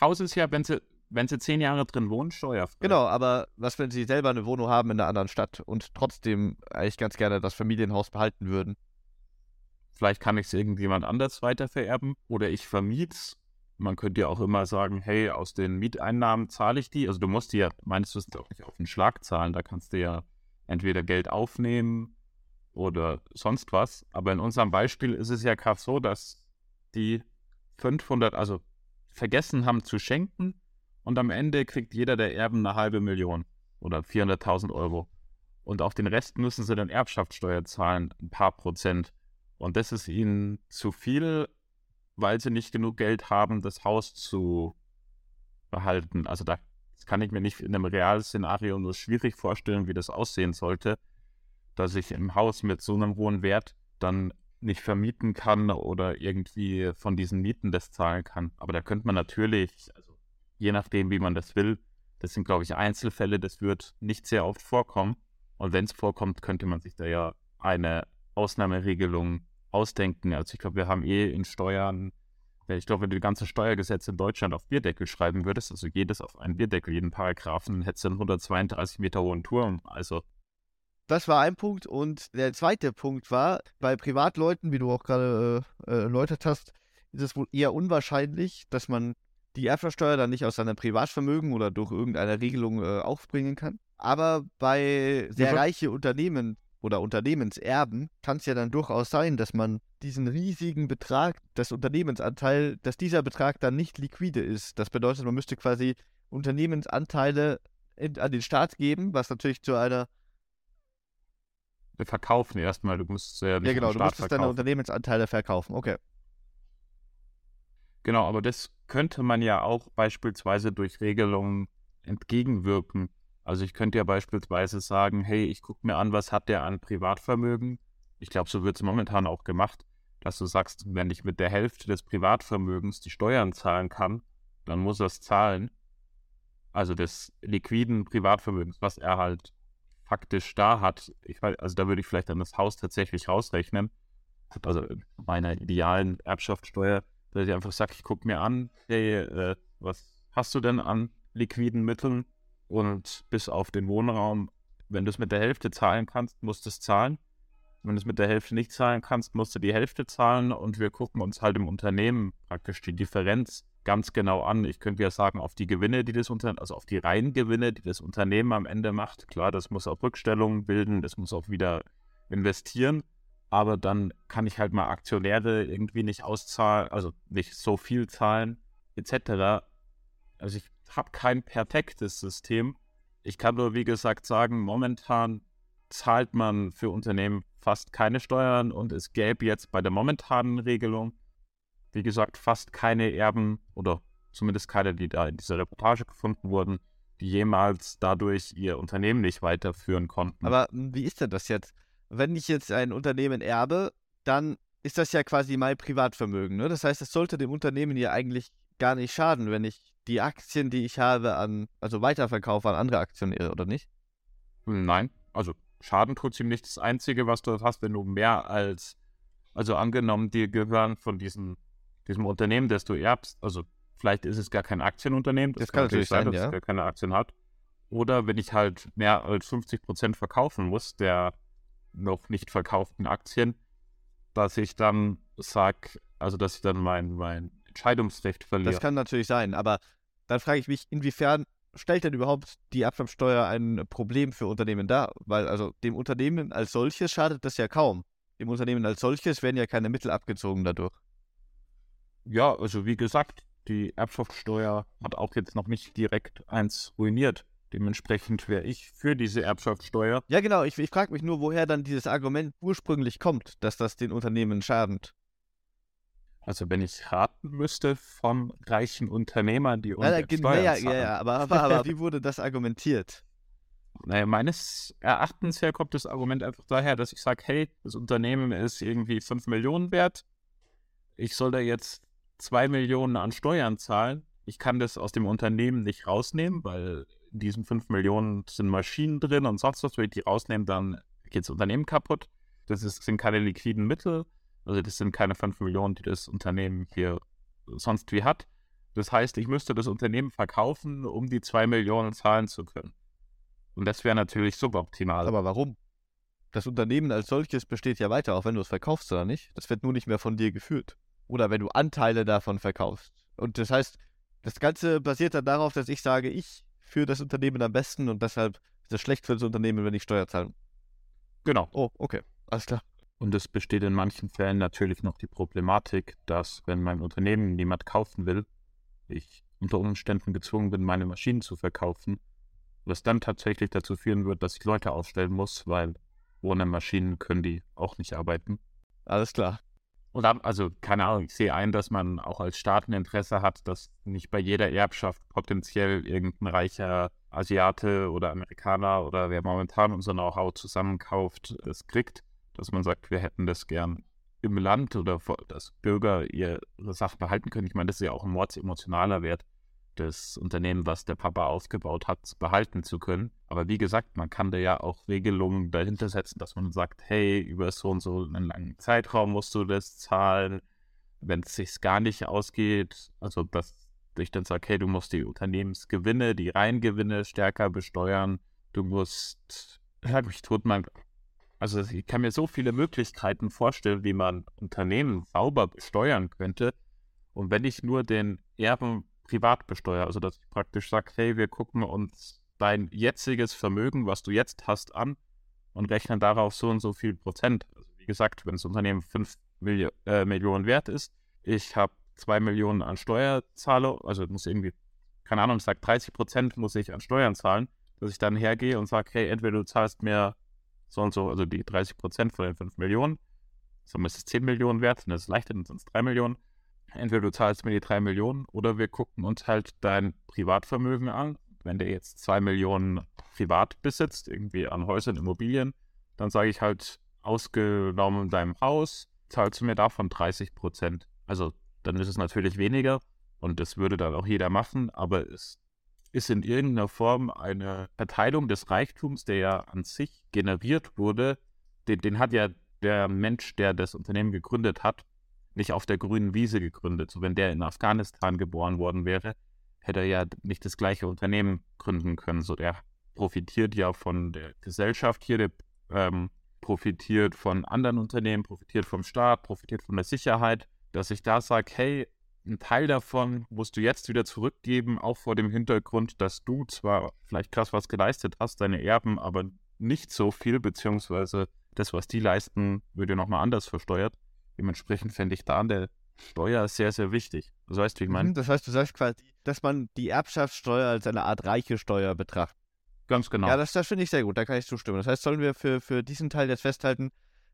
Haus ist ja, wenn sie, wenn sie zehn Jahre drin wohnen, steuerfrei. Genau, aber was, wenn sie selber eine Wohnung haben in einer anderen Stadt und trotzdem eigentlich ganz gerne das Familienhaus behalten würden? Vielleicht kann ich es irgendjemand anders weitervererben oder ich vermiet's. Man könnte ja auch immer sagen, hey, aus den Mieteinnahmen zahle ich die. Also du musst die ja meines Wissens auch nicht auf den Schlag zahlen. Da kannst du ja entweder Geld aufnehmen oder sonst was. Aber in unserem Beispiel ist es ja gerade so, dass die 500, also vergessen haben zu schenken und am Ende kriegt jeder der Erben eine halbe Million oder 400.000 Euro. Und auf den Rest müssen sie dann Erbschaftssteuer zahlen, ein paar Prozent. Und das ist ihnen zu viel, weil sie nicht genug Geld haben, das Haus zu behalten. Also da kann ich mir nicht in einem realen Szenario nur schwierig vorstellen, wie das aussehen sollte, dass ich im Haus mit so einem hohen Wert dann nicht vermieten kann oder irgendwie von diesen Mieten das zahlen kann. Aber da könnte man natürlich, also je nachdem, wie man das will, das sind, glaube ich, Einzelfälle, das wird nicht sehr oft vorkommen. Und wenn es vorkommt, könnte man sich da ja eine Ausnahmeregelung ausdenken. Also ich glaube, wir haben eh in Steuern, ich glaube, wenn du die ganzen Steuergesetze in Deutschland auf Bierdeckel schreiben würdest, also jedes auf einen Bierdeckel, jeden Paragraphen, hättest du einen 132 Meter hohen Turm. Also das war ein Punkt. Und der zweite Punkt war, bei Privatleuten, wie du auch gerade äh, äh, erläutert hast, ist es wohl eher unwahrscheinlich, dass man die Erbschaftssteuer dann nicht aus seinem Privatvermögen oder durch irgendeine Regelung äh, aufbringen kann. Aber bei sehr ja, reichen Unternehmen oder Unternehmenserben kann es ja dann durchaus sein, dass man diesen riesigen Betrag, das Unternehmensanteil, dass dieser Betrag dann nicht liquide ist. Das bedeutet, man müsste quasi Unternehmensanteile in, an den Staat geben, was natürlich zu einer verkaufen erstmal. Du musst ja nicht Ja, genau, du musstest deine Unternehmensanteile verkaufen. Okay. Genau, aber das könnte man ja auch beispielsweise durch Regelungen entgegenwirken. Also ich könnte ja beispielsweise sagen, hey, ich gucke mir an, was hat der an Privatvermögen. Ich glaube, so wird es momentan auch gemacht, dass du sagst, wenn ich mit der Hälfte des Privatvermögens die Steuern zahlen kann, dann muss er es zahlen. Also des liquiden Privatvermögens, was er halt faktisch da hat. Ich weiß, also da würde ich vielleicht dann das Haus tatsächlich rausrechnen. Also meiner idealen Erbschaftssteuer, dass ich einfach sage, ich gucke mir an, hey, äh, was hast du denn an liquiden Mitteln? Und bis auf den Wohnraum, wenn du es mit der Hälfte zahlen kannst, musst du es zahlen. Wenn du es mit der Hälfte nicht zahlen kannst, musst du die Hälfte zahlen und wir gucken uns halt im Unternehmen praktisch die Differenz ganz genau an. Ich könnte ja sagen, auf die Gewinne, die das Unternehmen, also auf die reinen Gewinne, die das Unternehmen am Ende macht. Klar, das muss auch Rückstellungen bilden, das muss auch wieder investieren. Aber dann kann ich halt mal Aktionäre irgendwie nicht auszahlen, also nicht so viel zahlen, etc. Also ich habe kein perfektes System. Ich kann nur, wie gesagt, sagen, momentan zahlt man für Unternehmen fast keine Steuern und es gäbe jetzt bei der momentanen Regelung, wie gesagt, fast keine Erben oder zumindest keine, die da in dieser Reportage gefunden wurden, die jemals dadurch ihr Unternehmen nicht weiterführen konnten. Aber hm, wie ist denn das jetzt? Wenn ich jetzt ein Unternehmen erbe, dann ist das ja quasi mein Privatvermögen. Ne? Das heißt, es sollte dem Unternehmen ja eigentlich gar nicht schaden, wenn ich die Aktien, die ich habe, an, also weiterverkaufe an andere Aktionäre, oder nicht? Nein, also Schaden tut ihm nicht. Das Einzige, was du hast, wenn du mehr als, also angenommen, dir gehören von diesem, diesem Unternehmen, das du erbst, also vielleicht ist es gar kein Aktienunternehmen, das, das kann natürlich sein, sein dass es gar keine Aktien hat. Oder wenn ich halt mehr als 50 Prozent verkaufen muss, der noch nicht verkauften Aktien, dass ich dann sage, also dass ich dann mein, mein Entscheidungsrecht verliere. Das kann natürlich sein, aber dann frage ich mich, inwiefern stellt denn überhaupt die Abgabensteuer ein Problem für Unternehmen dar? Weil also dem Unternehmen als solches schadet das ja kaum. Dem Unternehmen als solches werden ja keine Mittel abgezogen dadurch. Ja, also wie gesagt, die Erbschaftssteuer hat auch jetzt noch nicht direkt eins ruiniert. Dementsprechend wäre ich für diese Erbschaftssteuer. Ja, genau. Ich, ich frage mich nur, woher dann dieses Argument ursprünglich kommt, dass das den Unternehmen schadet. Also wenn ich raten müsste von reichen Unternehmern, die ja, ja, ja, ja, ja, aber, aber, aber wie wurde das argumentiert? Naja, meines Erachtens her kommt das Argument einfach daher, dass ich sage, hey, das Unternehmen ist irgendwie 5 Millionen wert. Ich soll da jetzt 2 Millionen an Steuern zahlen. Ich kann das aus dem Unternehmen nicht rausnehmen, weil in diesen 5 Millionen sind Maschinen drin und sonst was. Wenn ich die rausnehme, dann geht das Unternehmen kaputt. Das ist, sind keine liquiden Mittel. Also das sind keine 5 Millionen, die das Unternehmen hier sonst wie hat. Das heißt, ich müsste das Unternehmen verkaufen, um die 2 Millionen zahlen zu können. Und das wäre natürlich suboptimal. Aber warum? Das Unternehmen als solches besteht ja weiter, auch wenn du es verkaufst oder nicht. Das wird nur nicht mehr von dir geführt. Oder wenn du Anteile davon verkaufst. Und das heißt, das Ganze basiert dann darauf, dass ich sage, ich führe das Unternehmen am besten und deshalb ist es schlecht für das Unternehmen, wenn ich Steuer zahle. Genau. Oh, okay. Alles klar. Und es besteht in manchen Fällen natürlich noch die Problematik, dass wenn mein Unternehmen niemand kaufen will, ich unter Umständen gezwungen bin, meine Maschinen zu verkaufen was dann tatsächlich dazu führen wird, dass ich Leute aufstellen muss, weil ohne Maschinen können die auch nicht arbeiten. Alles klar. Und also, keine Ahnung, ich sehe ein, dass man auch als Staat ein Interesse hat, dass nicht bei jeder Erbschaft potenziell irgendein reicher Asiate oder Amerikaner oder wer momentan unser Know-how zusammenkauft, es kriegt, dass man sagt, wir hätten das gern im Land oder dass Bürger ihre Sachen behalten können. Ich meine, das ist ja auch ein mordsemotionaler Wert das Unternehmen, was der Papa aufgebaut hat, behalten zu können. Aber wie gesagt, man kann da ja auch Regelungen dahinter setzen, dass man sagt, hey, über so und so einen langen Zeitraum musst du das zahlen. Wenn es sich gar nicht ausgeht, also dass ich dann sage, hey, du musst die Unternehmensgewinne, die Reingewinne stärker besteuern. Du musst, halt mich tot, man, also ich kann mir so viele Möglichkeiten vorstellen, wie man Unternehmen sauber besteuern könnte. Und wenn ich nur den Erben privat besteuere. Also dass ich praktisch sage, hey, wir gucken uns dein jetziges Vermögen, was du jetzt hast, an und rechnen darauf so und so viel Prozent. Also wie gesagt, wenn das Unternehmen 5 Milli äh, Millionen wert ist, ich habe 2 Millionen an Steuerzahler, also muss irgendwie, keine Ahnung, ich sage 30 Prozent muss ich an Steuern zahlen, dass ich dann hergehe und sage, hey, entweder du zahlst mir so und so, also die 30 Prozent von den 5 Millionen, so ist es 10 Millionen wert, dann ist es leichter, dann sind es 3 Millionen entweder du zahlst mir die drei Millionen oder wir gucken uns halt dein Privatvermögen an. Wenn der jetzt zwei Millionen privat besitzt, irgendwie an Häusern, Immobilien, dann sage ich halt, ausgenommen deinem Haus, zahlst du mir davon 30 Prozent. Also dann ist es natürlich weniger und das würde dann auch jeder machen, aber es ist in irgendeiner Form eine Verteilung des Reichtums, der ja an sich generiert wurde, den, den hat ja der Mensch, der das Unternehmen gegründet hat, nicht auf der grünen Wiese gegründet. So, wenn der in Afghanistan geboren worden wäre, hätte er ja nicht das gleiche Unternehmen gründen können. So, der profitiert ja von der Gesellschaft hier, der ähm, profitiert von anderen Unternehmen, profitiert vom Staat, profitiert von der Sicherheit, dass ich da sage, hey, ein Teil davon musst du jetzt wieder zurückgeben, auch vor dem Hintergrund, dass du zwar vielleicht krass was geleistet hast, deine Erben, aber nicht so viel, beziehungsweise das, was die leisten, wird ja nochmal anders versteuert. Dementsprechend fände ich da an der Steuer sehr, sehr wichtig. Das heißt, wie ich meine. Mhm, das heißt, du sagst quasi, dass man die Erbschaftssteuer als eine Art reiche Steuer betrachtet. Ganz genau. Ja, das, das finde ich sehr gut, da kann ich zustimmen. Das heißt, sollen wir für, für diesen Teil jetzt festhalten,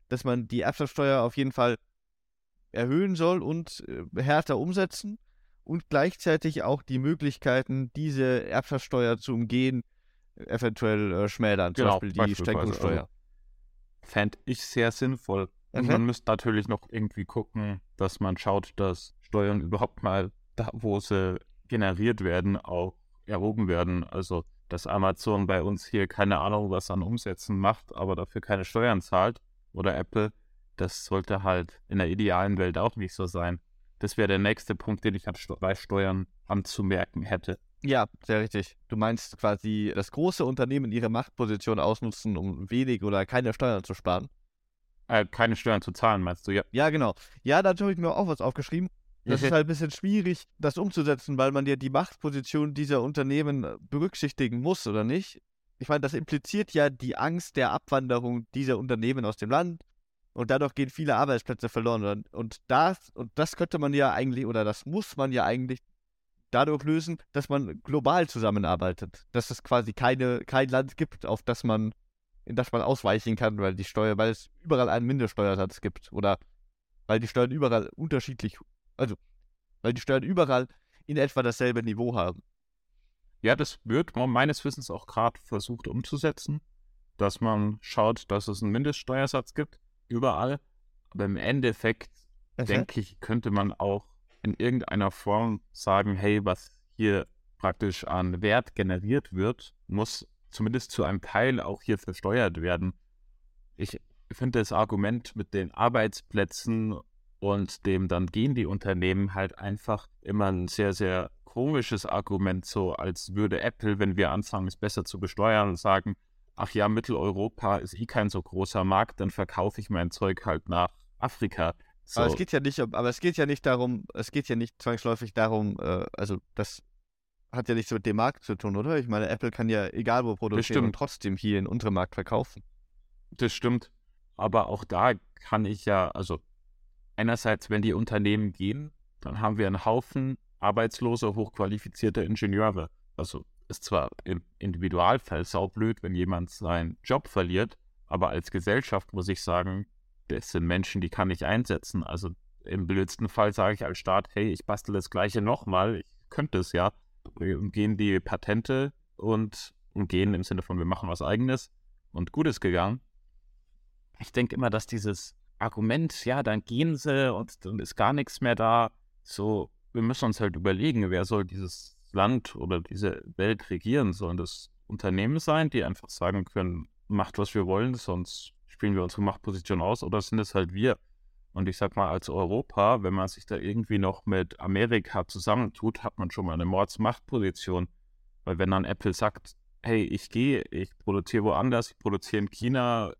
dass man die Erbschaftssteuer auf jeden Fall erhöhen soll und äh, härter umsetzen und gleichzeitig auch die Möglichkeiten, diese Erbschaftssteuer zu umgehen, eventuell äh, schmälern. Zum genau, Beispiel die Streckungssteuer. Also, Fände ich sehr sinnvoll. Und mhm. man müsste natürlich noch irgendwie gucken, dass man schaut, dass Steuern überhaupt mal da, wo sie generiert werden, auch erhoben werden. Also, dass Amazon bei uns hier keine Ahnung, was an Umsätzen macht, aber dafür keine Steuern zahlt oder Apple, das sollte halt in der idealen Welt auch nicht so sein. Das wäre der nächste Punkt, den ich an Steuern anzumerken hätte. Ja, sehr richtig. Du meinst quasi, dass große Unternehmen ihre Machtposition ausnutzen, um wenig oder keine Steuern zu sparen? Äh, keine Steuern zu zahlen, meinst du, ja? Ja, genau. Ja, da habe ich mir auch was aufgeschrieben. Das ist halt ein bisschen schwierig, das umzusetzen, weil man ja die Machtposition dieser Unternehmen äh, berücksichtigen muss, oder nicht? Ich meine, das impliziert ja die Angst der Abwanderung dieser Unternehmen aus dem Land und dadurch gehen viele Arbeitsplätze verloren. Und das, und das könnte man ja eigentlich, oder das muss man ja eigentlich dadurch lösen, dass man global zusammenarbeitet. Dass es quasi keine, kein Land gibt, auf das man, in das man ausweichen kann, weil die Steuer, weil es überall einen Mindeststeuersatz gibt. Oder weil die Steuern überall unterschiedlich, also weil die Steuern überall in etwa dasselbe Niveau haben. Ja, das wird meines Wissens auch gerade versucht umzusetzen, dass man schaut, dass es einen Mindeststeuersatz gibt, überall. Aber im Endeffekt, okay. denke ich, könnte man auch in irgendeiner Form sagen, hey, was hier praktisch an Wert generiert wird, muss zumindest zu einem Teil auch hier versteuert werden. Ich finde das Argument mit den Arbeitsplätzen und dem dann gehen die Unternehmen halt einfach immer ein sehr, sehr komisches Argument, so als würde Apple, wenn wir anfangen, es besser zu besteuern, sagen, ach ja, Mitteleuropa ist eh kein so großer Markt, dann verkaufe ich mein Zeug halt nach Afrika. So. Aber es geht ja nicht, aber es geht ja nicht darum, es geht ja nicht zwangsläufig darum, äh, also das hat ja nichts mit dem Markt zu tun, oder? Ich meine, Apple kann ja egal wo produzieren und trotzdem hier in unserem Markt verkaufen. Das stimmt. Aber auch da kann ich ja, also einerseits, wenn die Unternehmen gehen, dann haben wir einen Haufen arbeitslose, hochqualifizierte Ingenieure. Also ist zwar im Individualfall saublöd, wenn jemand seinen Job verliert, aber als Gesellschaft muss ich sagen, das sind Menschen, die kann ich einsetzen. Also im blödsten Fall sage ich als Staat, hey, ich bastel das gleiche nochmal, ich könnte es ja. Wir umgehen die Patente und umgehen im Sinne von, wir machen was eigenes und gut ist gegangen. Ich denke immer, dass dieses Argument, ja, dann gehen sie und dann ist gar nichts mehr da, so wir müssen uns halt überlegen, wer soll dieses Land oder diese Welt regieren? Sollen das Unternehmen sein, die einfach sagen können, macht, was wir wollen, sonst spielen wir unsere Machtposition aus, oder sind es halt wir? Und ich sag mal, als Europa, wenn man sich da irgendwie noch mit Amerika zusammentut, hat man schon mal eine Mordsmachtposition. Weil wenn dann Apple sagt, hey, ich gehe, ich produziere woanders, ich produziere in China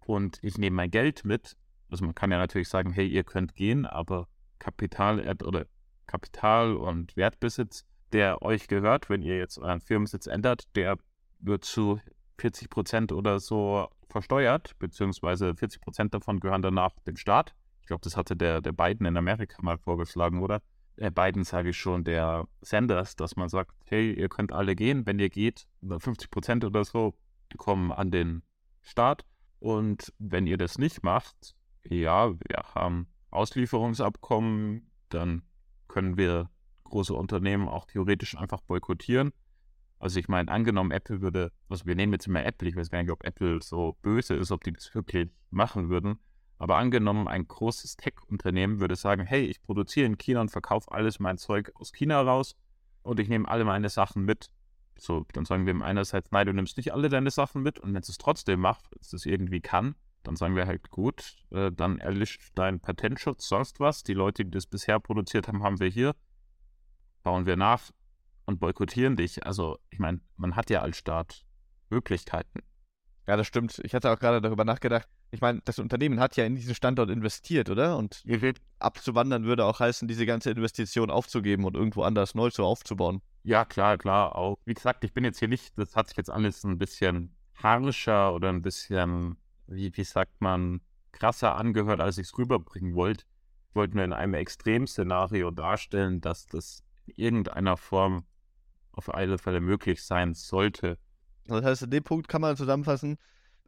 und ich nehme mein Geld mit, also man kann ja natürlich sagen, hey, ihr könnt gehen, aber Kapital oder Kapital und Wertbesitz, der euch gehört, wenn ihr jetzt euren Firmensitz ändert, der wird zu 40 Prozent oder so versteuert, beziehungsweise 40 Prozent davon gehören danach dem Staat. Ich glaube, das hatte der, der Biden in Amerika mal vorgeschlagen, oder? Der Biden sage ich schon, der Sanders, dass man sagt, hey, ihr könnt alle gehen, wenn ihr geht, 50 Prozent oder so kommen an den Staat. Und wenn ihr das nicht macht, ja, wir haben Auslieferungsabkommen, dann können wir große Unternehmen auch theoretisch einfach boykottieren. Also ich meine, angenommen, Apple würde, also wir nehmen jetzt immer Apple, ich weiß gar nicht, ob Apple so böse ist, ob die das wirklich machen würden. Aber angenommen, ein großes Tech-Unternehmen würde sagen, hey, ich produziere in China und verkaufe alles mein Zeug aus China raus und ich nehme alle meine Sachen mit. So, dann sagen wir einerseits, nein, du nimmst nicht alle deine Sachen mit und wenn es es trotzdem macht, wenn es das irgendwie kann, dann sagen wir halt, gut, äh, dann erlischt dein Patentschutz, sonst was. Die Leute, die das bisher produziert haben, haben wir hier. Bauen wir nach und boykottieren dich. Also, ich meine, man hat ja als Staat Möglichkeiten. Ja, das stimmt. Ich hatte auch gerade darüber nachgedacht. Ich meine, das Unternehmen hat ja in diesen Standort investiert, oder? Und abzuwandern würde auch heißen, diese ganze Investition aufzugeben und irgendwo anders neu zu aufzubauen. Ja, klar, klar. Auch wie gesagt, ich bin jetzt hier nicht, das hat sich jetzt alles ein bisschen harscher oder ein bisschen wie, wie sagt man, krasser angehört, als ich es rüberbringen wollte. Ich wollte nur in einem Extremszenario darstellen, dass das in irgendeiner Form auf alle Fälle möglich sein sollte. Das heißt, in dem Punkt kann man zusammenfassen,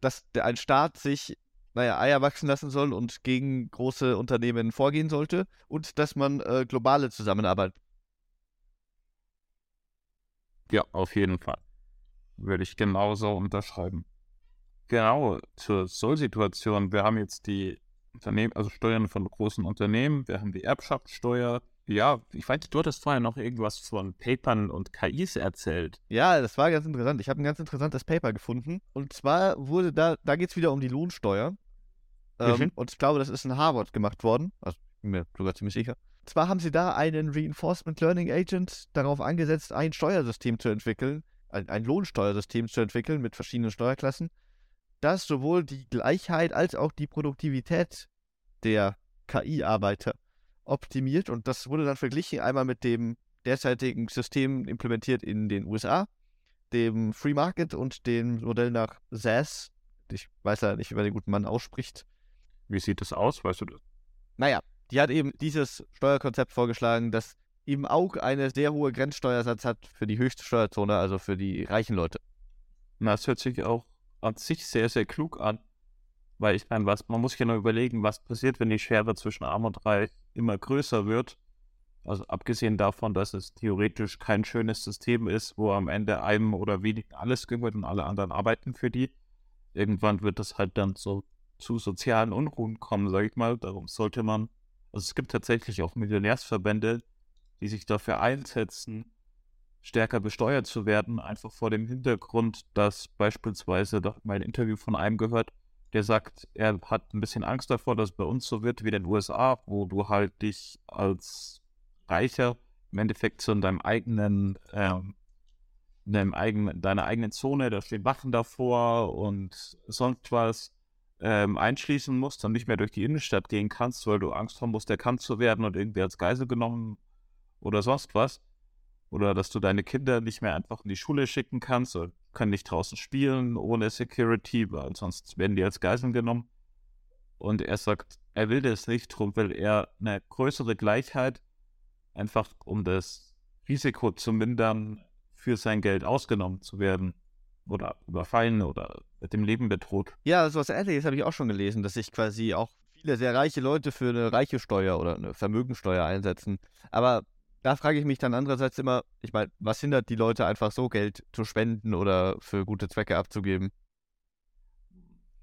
dass der, ein Staat sich, naja, Eier wachsen lassen soll und gegen große Unternehmen vorgehen sollte und dass man äh, globale Zusammenarbeit. Ja, auf jeden Fall. Würde ich genauso unterschreiben. Genau, zur Soll-Situation. Wir haben jetzt die Unternehmen, also Steuern von großen Unternehmen, wir haben die Erbschaftssteuer. Ja, ich weiß, du hattest vorher noch irgendwas von Papern und KIs erzählt. Ja, das war ganz interessant. Ich habe ein ganz interessantes Paper gefunden. Und zwar wurde da, da geht es wieder um die Lohnsteuer. Ähm, mhm. Und ich glaube, das ist in Harvard gemacht worden. Also, bin mir sogar ziemlich sicher. Und zwar haben sie da einen Reinforcement Learning Agent darauf angesetzt, ein Steuersystem zu entwickeln, ein, ein Lohnsteuersystem zu entwickeln mit verschiedenen Steuerklassen das sowohl die Gleichheit als auch die Produktivität der KI-Arbeiter optimiert. Und das wurde dann verglichen einmal mit dem derzeitigen System implementiert in den USA, dem Free Market und dem Modell nach SAS. Ich weiß ja nicht, wie man den guten Mann ausspricht. Wie sieht das aus? Weißt du das? Naja, die hat eben dieses Steuerkonzept vorgeschlagen, das eben auch eine sehr hohe Grenzsteuersatz hat für die höchste Steuerzone, also für die reichen Leute. Na, das hört sich auch an sich sehr, sehr klug an. Weil ich meine, was, man muss sich ja nur überlegen, was passiert, wenn die Schere zwischen Arm und Reich immer größer wird. Also abgesehen davon, dass es theoretisch kein schönes System ist, wo am Ende einem oder wenigen alles gehört und alle anderen arbeiten für die. Irgendwann wird das halt dann so zu sozialen Unruhen kommen, sage ich mal. Darum sollte man, also es gibt tatsächlich auch Millionärsverbände, die sich dafür einsetzen, stärker besteuert zu werden, einfach vor dem Hintergrund, dass beispielsweise, da mein Interview von einem gehört, der sagt, er hat ein bisschen Angst davor, dass es bei uns so wird wie in den USA, wo du halt dich als Reicher im Endeffekt so in deinem eigenen, ähm, in deinem eigenen, deiner eigenen Zone, da stehen Wachen davor und sonst was ähm, einschließen musst, dann nicht mehr durch die Innenstadt gehen kannst, weil du Angst haben musst, erkannt zu werden und irgendwie als Geisel genommen oder sonst was. Oder dass du deine Kinder nicht mehr einfach in die Schule schicken kannst oder können nicht draußen spielen ohne Security, weil sonst werden die als Geiseln genommen. Und er sagt, er will das nicht, darum will er eine größere Gleichheit, einfach um das Risiko zu mindern, für sein Geld ausgenommen zu werden oder überfallen oder mit dem Leben bedroht. Ja, so was Ähnliches habe ich auch schon gelesen, dass sich quasi auch viele sehr reiche Leute für eine reiche Steuer oder eine Vermögensteuer einsetzen. Aber da frage ich mich dann andererseits immer, ich meine, was hindert die Leute einfach so Geld zu spenden oder für gute Zwecke abzugeben?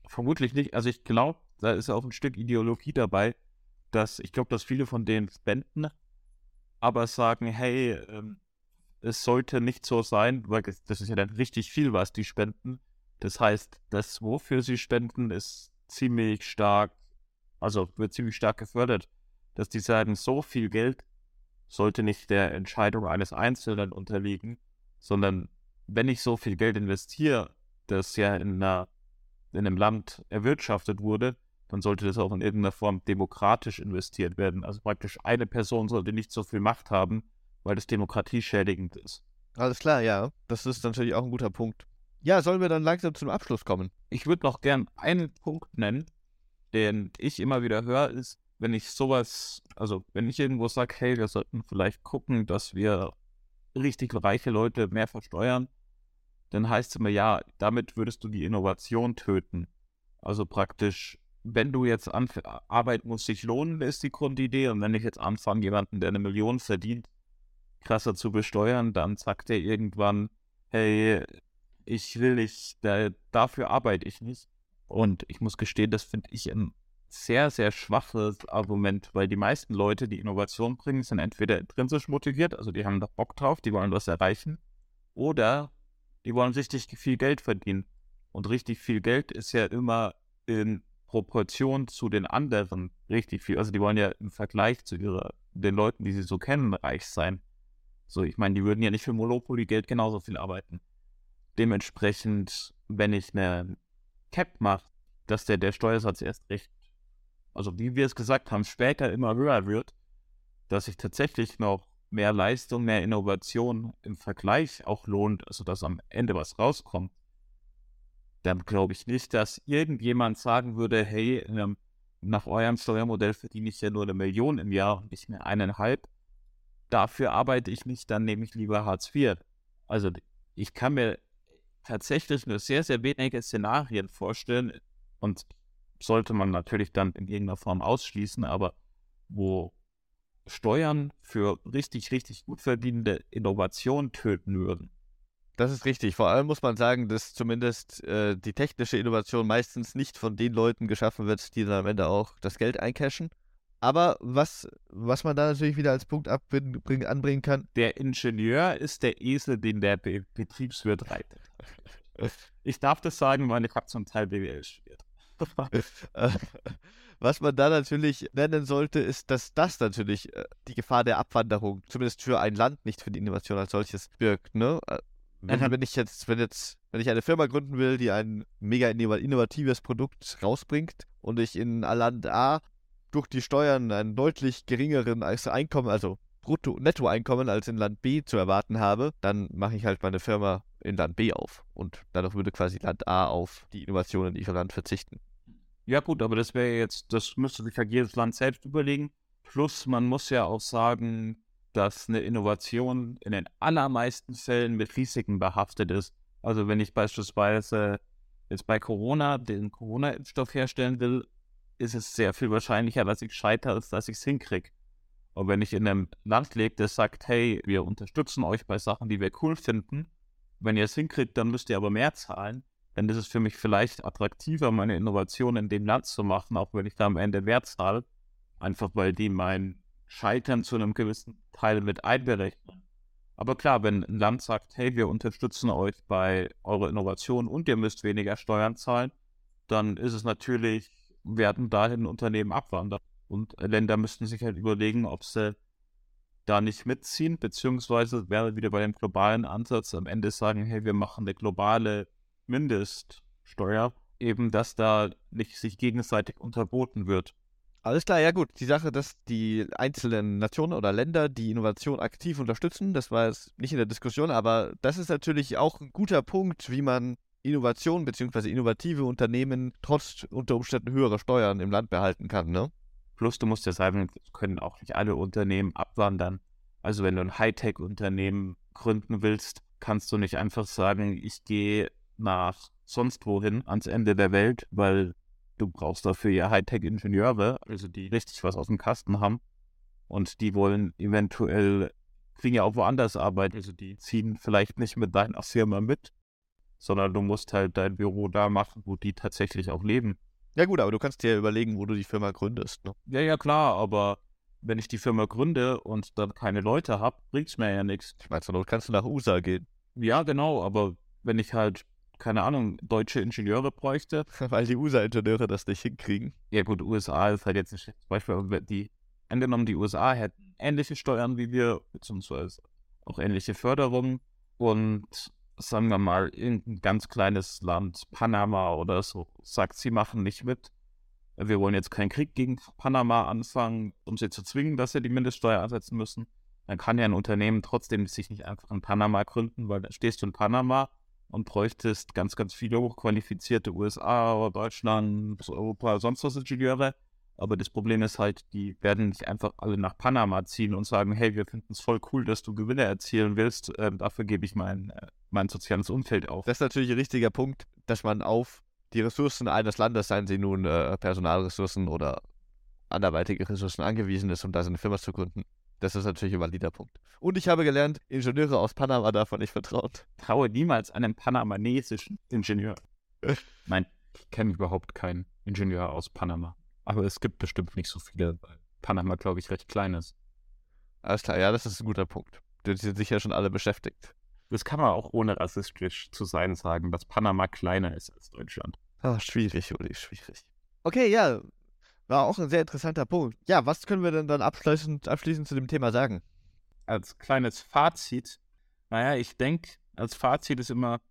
Vermutlich nicht. Also ich glaube, da ist auch ein Stück Ideologie dabei, dass ich glaube, dass viele von denen spenden, aber sagen, hey, ähm, es sollte nicht so sein, weil das ist ja dann richtig viel, was die spenden. Das heißt, das, wofür sie spenden, ist ziemlich stark, also wird ziemlich stark gefördert, dass die sagen, so viel Geld sollte nicht der Entscheidung eines Einzelnen unterliegen, sondern wenn ich so viel Geld investiere, das ja in, einer, in einem Land erwirtschaftet wurde, dann sollte das auch in irgendeiner Form demokratisch investiert werden. Also praktisch eine Person sollte nicht so viel Macht haben, weil das demokratieschädigend ist. Alles klar, ja. Das ist natürlich auch ein guter Punkt. Ja, sollen wir dann langsam zum Abschluss kommen? Ich würde noch gern einen Punkt nennen, den ich immer wieder höre, ist, wenn ich sowas, also wenn ich irgendwo sage, hey, wir sollten vielleicht gucken, dass wir richtig reiche Leute mehr versteuern, dann heißt es immer, ja, damit würdest du die Innovation töten. Also praktisch, wenn du jetzt anfängst, Arbeit muss sich lohnen, ist die Grundidee. Und wenn ich jetzt anfange, jemanden, der eine Million verdient, krasser zu besteuern, dann sagt er irgendwann, hey, ich will nicht, da, dafür arbeite ich nicht. Und ich muss gestehen, das finde ich ein sehr, sehr schwaches Argument, weil die meisten Leute, die Innovation bringen, sind entweder intrinsisch motiviert, also die haben da Bock drauf, die wollen was erreichen, oder die wollen richtig viel Geld verdienen. Und richtig viel Geld ist ja immer in Proportion zu den anderen richtig viel. Also die wollen ja im Vergleich zu ihrer, den Leuten, die sie so kennen, reich sein. So, ich meine, die würden ja nicht für Monopoly Geld genauso viel arbeiten. Dementsprechend, wenn ich eine Cap mache, dass der, der Steuersatz erst recht also wie wir es gesagt haben, später immer höher wird, dass sich tatsächlich noch mehr Leistung, mehr Innovation im Vergleich auch lohnt, also dass am Ende was rauskommt, dann glaube ich nicht, dass irgendjemand sagen würde, hey, ähm, nach eurem Steuermodell verdiene ich ja nur eine Million im Jahr und nicht mehr eineinhalb. Dafür arbeite ich nicht, dann nehme ich lieber Hartz IV. Also ich kann mir tatsächlich nur sehr, sehr wenige Szenarien vorstellen und sollte man natürlich dann in irgendeiner Form ausschließen, aber wo Steuern für richtig, richtig gut verdienende Innovation töten würden. Das ist richtig. Vor allem muss man sagen, dass zumindest äh, die technische Innovation meistens nicht von den Leuten geschaffen wird, die dann am Ende auch das Geld eincashen. Aber was, was man da natürlich wieder als Punkt abbringen, anbringen kann. Der Ingenieur ist der Esel, den der Be Betriebswirt reitet. ich darf das sagen, weil ich habe zum Teil BWL studiert. Was man da natürlich nennen sollte, ist, dass das natürlich äh, die Gefahr der Abwanderung, zumindest für ein Land, nicht für die Innovation als solches, birgt. Ne? Äh, wenn, mhm. wenn, ich jetzt, wenn jetzt, wenn ich eine Firma gründen will, die ein mega innovatives Produkt rausbringt und ich in Land A durch die Steuern einen deutlich geringeren Einkommen, also Brutto, Nettoeinkommen als in Land B zu erwarten habe, dann mache ich halt meine Firma in Land B auf. Und dadurch würde quasi Land A auf die Innovationen in ihrem Land verzichten. Ja, gut, aber das wäre jetzt, das müsste sich ja jedes Land selbst überlegen. Plus, man muss ja auch sagen, dass eine Innovation in den allermeisten Fällen mit Risiken behaftet ist. Also wenn ich beispielsweise jetzt bei Corona den Corona-Impfstoff herstellen will, ist es sehr viel wahrscheinlicher, dass ich scheitere, als dass ich es hinkriege. Und wenn ich in einem Land lebe, das sagt, hey, wir unterstützen euch bei Sachen, die wir cool finden, wenn ihr es hinkriegt, dann müsst ihr aber mehr zahlen, dann ist es für mich vielleicht attraktiver, meine Innovation in dem Land zu machen, auch wenn ich da am Ende mehr zahle, einfach weil die mein Scheitern zu einem gewissen Teil mit einberechnen. Aber klar, wenn ein Land sagt, hey, wir unterstützen euch bei eurer Innovation und ihr müsst weniger Steuern zahlen, dann ist es natürlich, werden dahin Unternehmen abwandern. Und Länder müssten sich halt überlegen, ob sie da nicht mitziehen, beziehungsweise wäre wieder bei dem globalen Ansatz am Ende sagen, hey, wir machen eine globale Mindeststeuer, eben dass da nicht sich gegenseitig unterboten wird. Alles klar, ja gut. Die Sache, dass die einzelnen Nationen oder Länder die Innovation aktiv unterstützen, das war jetzt nicht in der Diskussion, aber das ist natürlich auch ein guter Punkt, wie man Innovation bzw. innovative Unternehmen trotz unter Umständen höherer Steuern im Land behalten kann, ne? Plus, du musst ja sagen, können auch nicht alle Unternehmen abwandern. Also wenn du ein Hightech-Unternehmen gründen willst, kannst du nicht einfach sagen, ich gehe nach sonst wohin ans Ende der Welt, weil du brauchst dafür ja Hightech-Ingenieure, also die richtig was aus dem Kasten haben. Und die wollen eventuell, kriegen ja auch woanders Arbeit. Also die ziehen vielleicht nicht mit deiner Firma mit, sondern du musst halt dein Büro da machen, wo die tatsächlich auch leben. Ja gut, aber du kannst dir überlegen, wo du die Firma gründest. Ne? Ja, ja, klar, aber wenn ich die Firma gründe und dann keine Leute habe, bringt es mir ja nichts. Ich meine, zur Not kannst du nach USA gehen. Ja, genau, aber wenn ich halt keine Ahnung, deutsche Ingenieure bräuchte. Weil die USA-Ingenieure das nicht hinkriegen. Ja gut, USA ist halt jetzt ein schlechtes Beispiel. Die, angenommen, die USA hätten ähnliche Steuern wie wir, beziehungsweise auch ähnliche Förderungen und sagen wir mal, irgendein ganz kleines Land, Panama oder so, sagt, sie machen nicht mit. Wir wollen jetzt keinen Krieg gegen Panama anfangen, um sie zu zwingen, dass sie die Mindeststeuer ansetzen müssen. Dann kann ja ein Unternehmen trotzdem sich nicht einfach in Panama gründen, weil dann stehst du in Panama und bräuchtest ganz, ganz viele hochqualifizierte USA, Deutschland, Europa, sonst was Ingenieure. Aber das Problem ist halt, die werden nicht einfach alle nach Panama ziehen und sagen, hey, wir finden es voll cool, dass du Gewinne erzielen willst. Ähm, dafür gebe ich mein, äh, mein soziales Umfeld auf. Das ist natürlich ein richtiger Punkt, dass man auf die Ressourcen eines Landes, seien sie nun äh, Personalressourcen oder anderweitige Ressourcen angewiesen ist, um da seine Firma zu gründen. Das ist natürlich ein valider Punkt. Und ich habe gelernt, Ingenieure aus Panama davon nicht vertraut. Traue niemals einem panamanesischen Ingenieur. Nein, ich kenne überhaupt keinen Ingenieur aus Panama. Aber es gibt bestimmt nicht so viele, weil Panama, glaube ich, recht klein ist. Alles klar, ja, das ist ein guter Punkt. Die sind sicher schon alle beschäftigt. Das kann man auch ohne rassistisch zu sein sagen, dass Panama kleiner ist als Deutschland. Ah, schwierig, Uli, schwierig. Okay, ja, war auch ein sehr interessanter Punkt. Ja, was können wir denn dann abschließend, abschließend zu dem Thema sagen? Als kleines Fazit, naja, ich denke, als Fazit ist immer,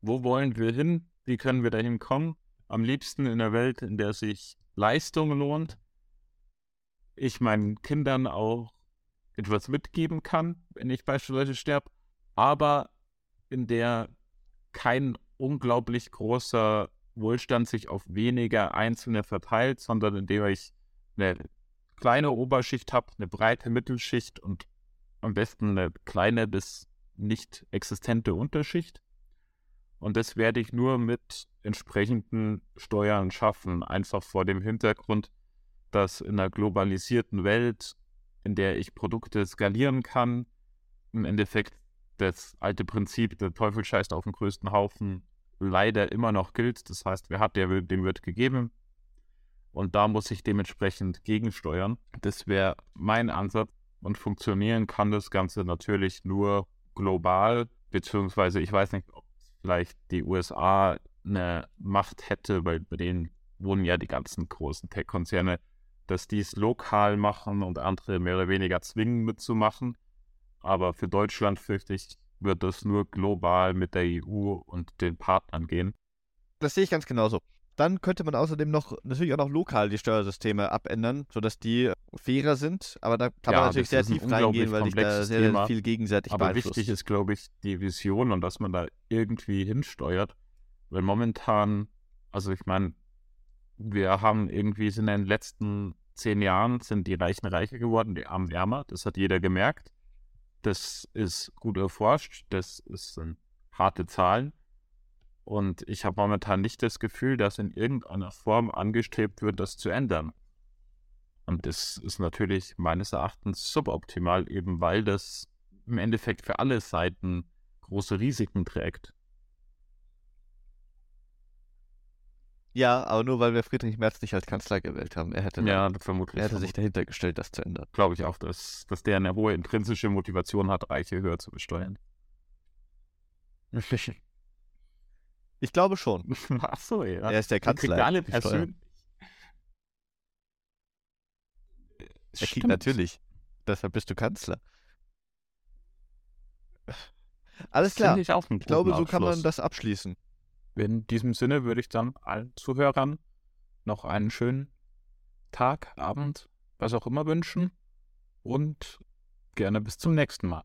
wo wollen wir hin? Wie können wir dahin kommen? Am liebsten in einer Welt, in der sich Leistung lohnt. Ich meinen Kindern auch etwas mitgeben kann, wenn ich beispielsweise sterbe, aber in der kein unglaublich großer Wohlstand sich auf weniger Einzelne verteilt, sondern indem ich eine kleine Oberschicht habe, eine breite Mittelschicht und am besten eine kleine bis nicht existente Unterschicht. Und das werde ich nur mit entsprechenden Steuern schaffen, einfach vor dem Hintergrund, dass in einer globalisierten Welt, in der ich Produkte skalieren kann, im Endeffekt das alte Prinzip, der Teufel scheißt auf den größten Haufen, leider immer noch gilt. Das heißt, wer hat, der dem wird gegeben. Und da muss ich dementsprechend gegensteuern. Das wäre mein Ansatz. Und funktionieren kann das Ganze natürlich nur global, beziehungsweise ich weiß nicht, ob vielleicht die USA eine Macht hätte, weil bei denen wohnen ja die ganzen großen Tech-Konzerne, dass die es lokal machen und andere mehr oder weniger zwingen mitzumachen. Aber für Deutschland fürchte ich, wird das nur global mit der EU und den Partnern gehen. Das sehe ich ganz genauso. Dann könnte man außerdem noch natürlich auch noch lokal die Steuersysteme abändern, sodass die fairer sind. Aber da kann ja, man natürlich sehr tief reingehen, weil sich da sehr, sehr, viel gegenseitig Aber wichtig ist, glaube ich, die Vision und dass man da irgendwie hinsteuert. Weil momentan, also ich meine, wir haben irgendwie in den letzten zehn Jahren sind die Reichen reicher geworden, die Armen ärmer. Das hat jeder gemerkt. Das ist gut erforscht, das sind harte Zahlen. Und ich habe momentan nicht das Gefühl, dass in irgendeiner Form angestrebt wird, das zu ändern. Und das ist natürlich meines Erachtens suboptimal, eben weil das im Endeffekt für alle Seiten große Risiken trägt. Ja, aber nur weil wir Friedrich Merz nicht als Kanzler gewählt haben. Er hätte, ja, vermutlich, er hätte sich dahinter gestellt, das zu ändern. Glaube ich auch, dass, dass der eine hohe intrinsische Motivation hat, Reiche höher zu besteuern. Ich glaube schon. Ach so, ja. Er ist der Kanzler. Er alle persönlich. Er kriegt natürlich. Deshalb bist du Kanzler. Alles klar. Ich, ich glaube, so kann man das abschließen. In diesem Sinne würde ich dann allen Zuhörern noch einen schönen Tag, Abend, was auch immer wünschen und gerne bis zum nächsten Mal.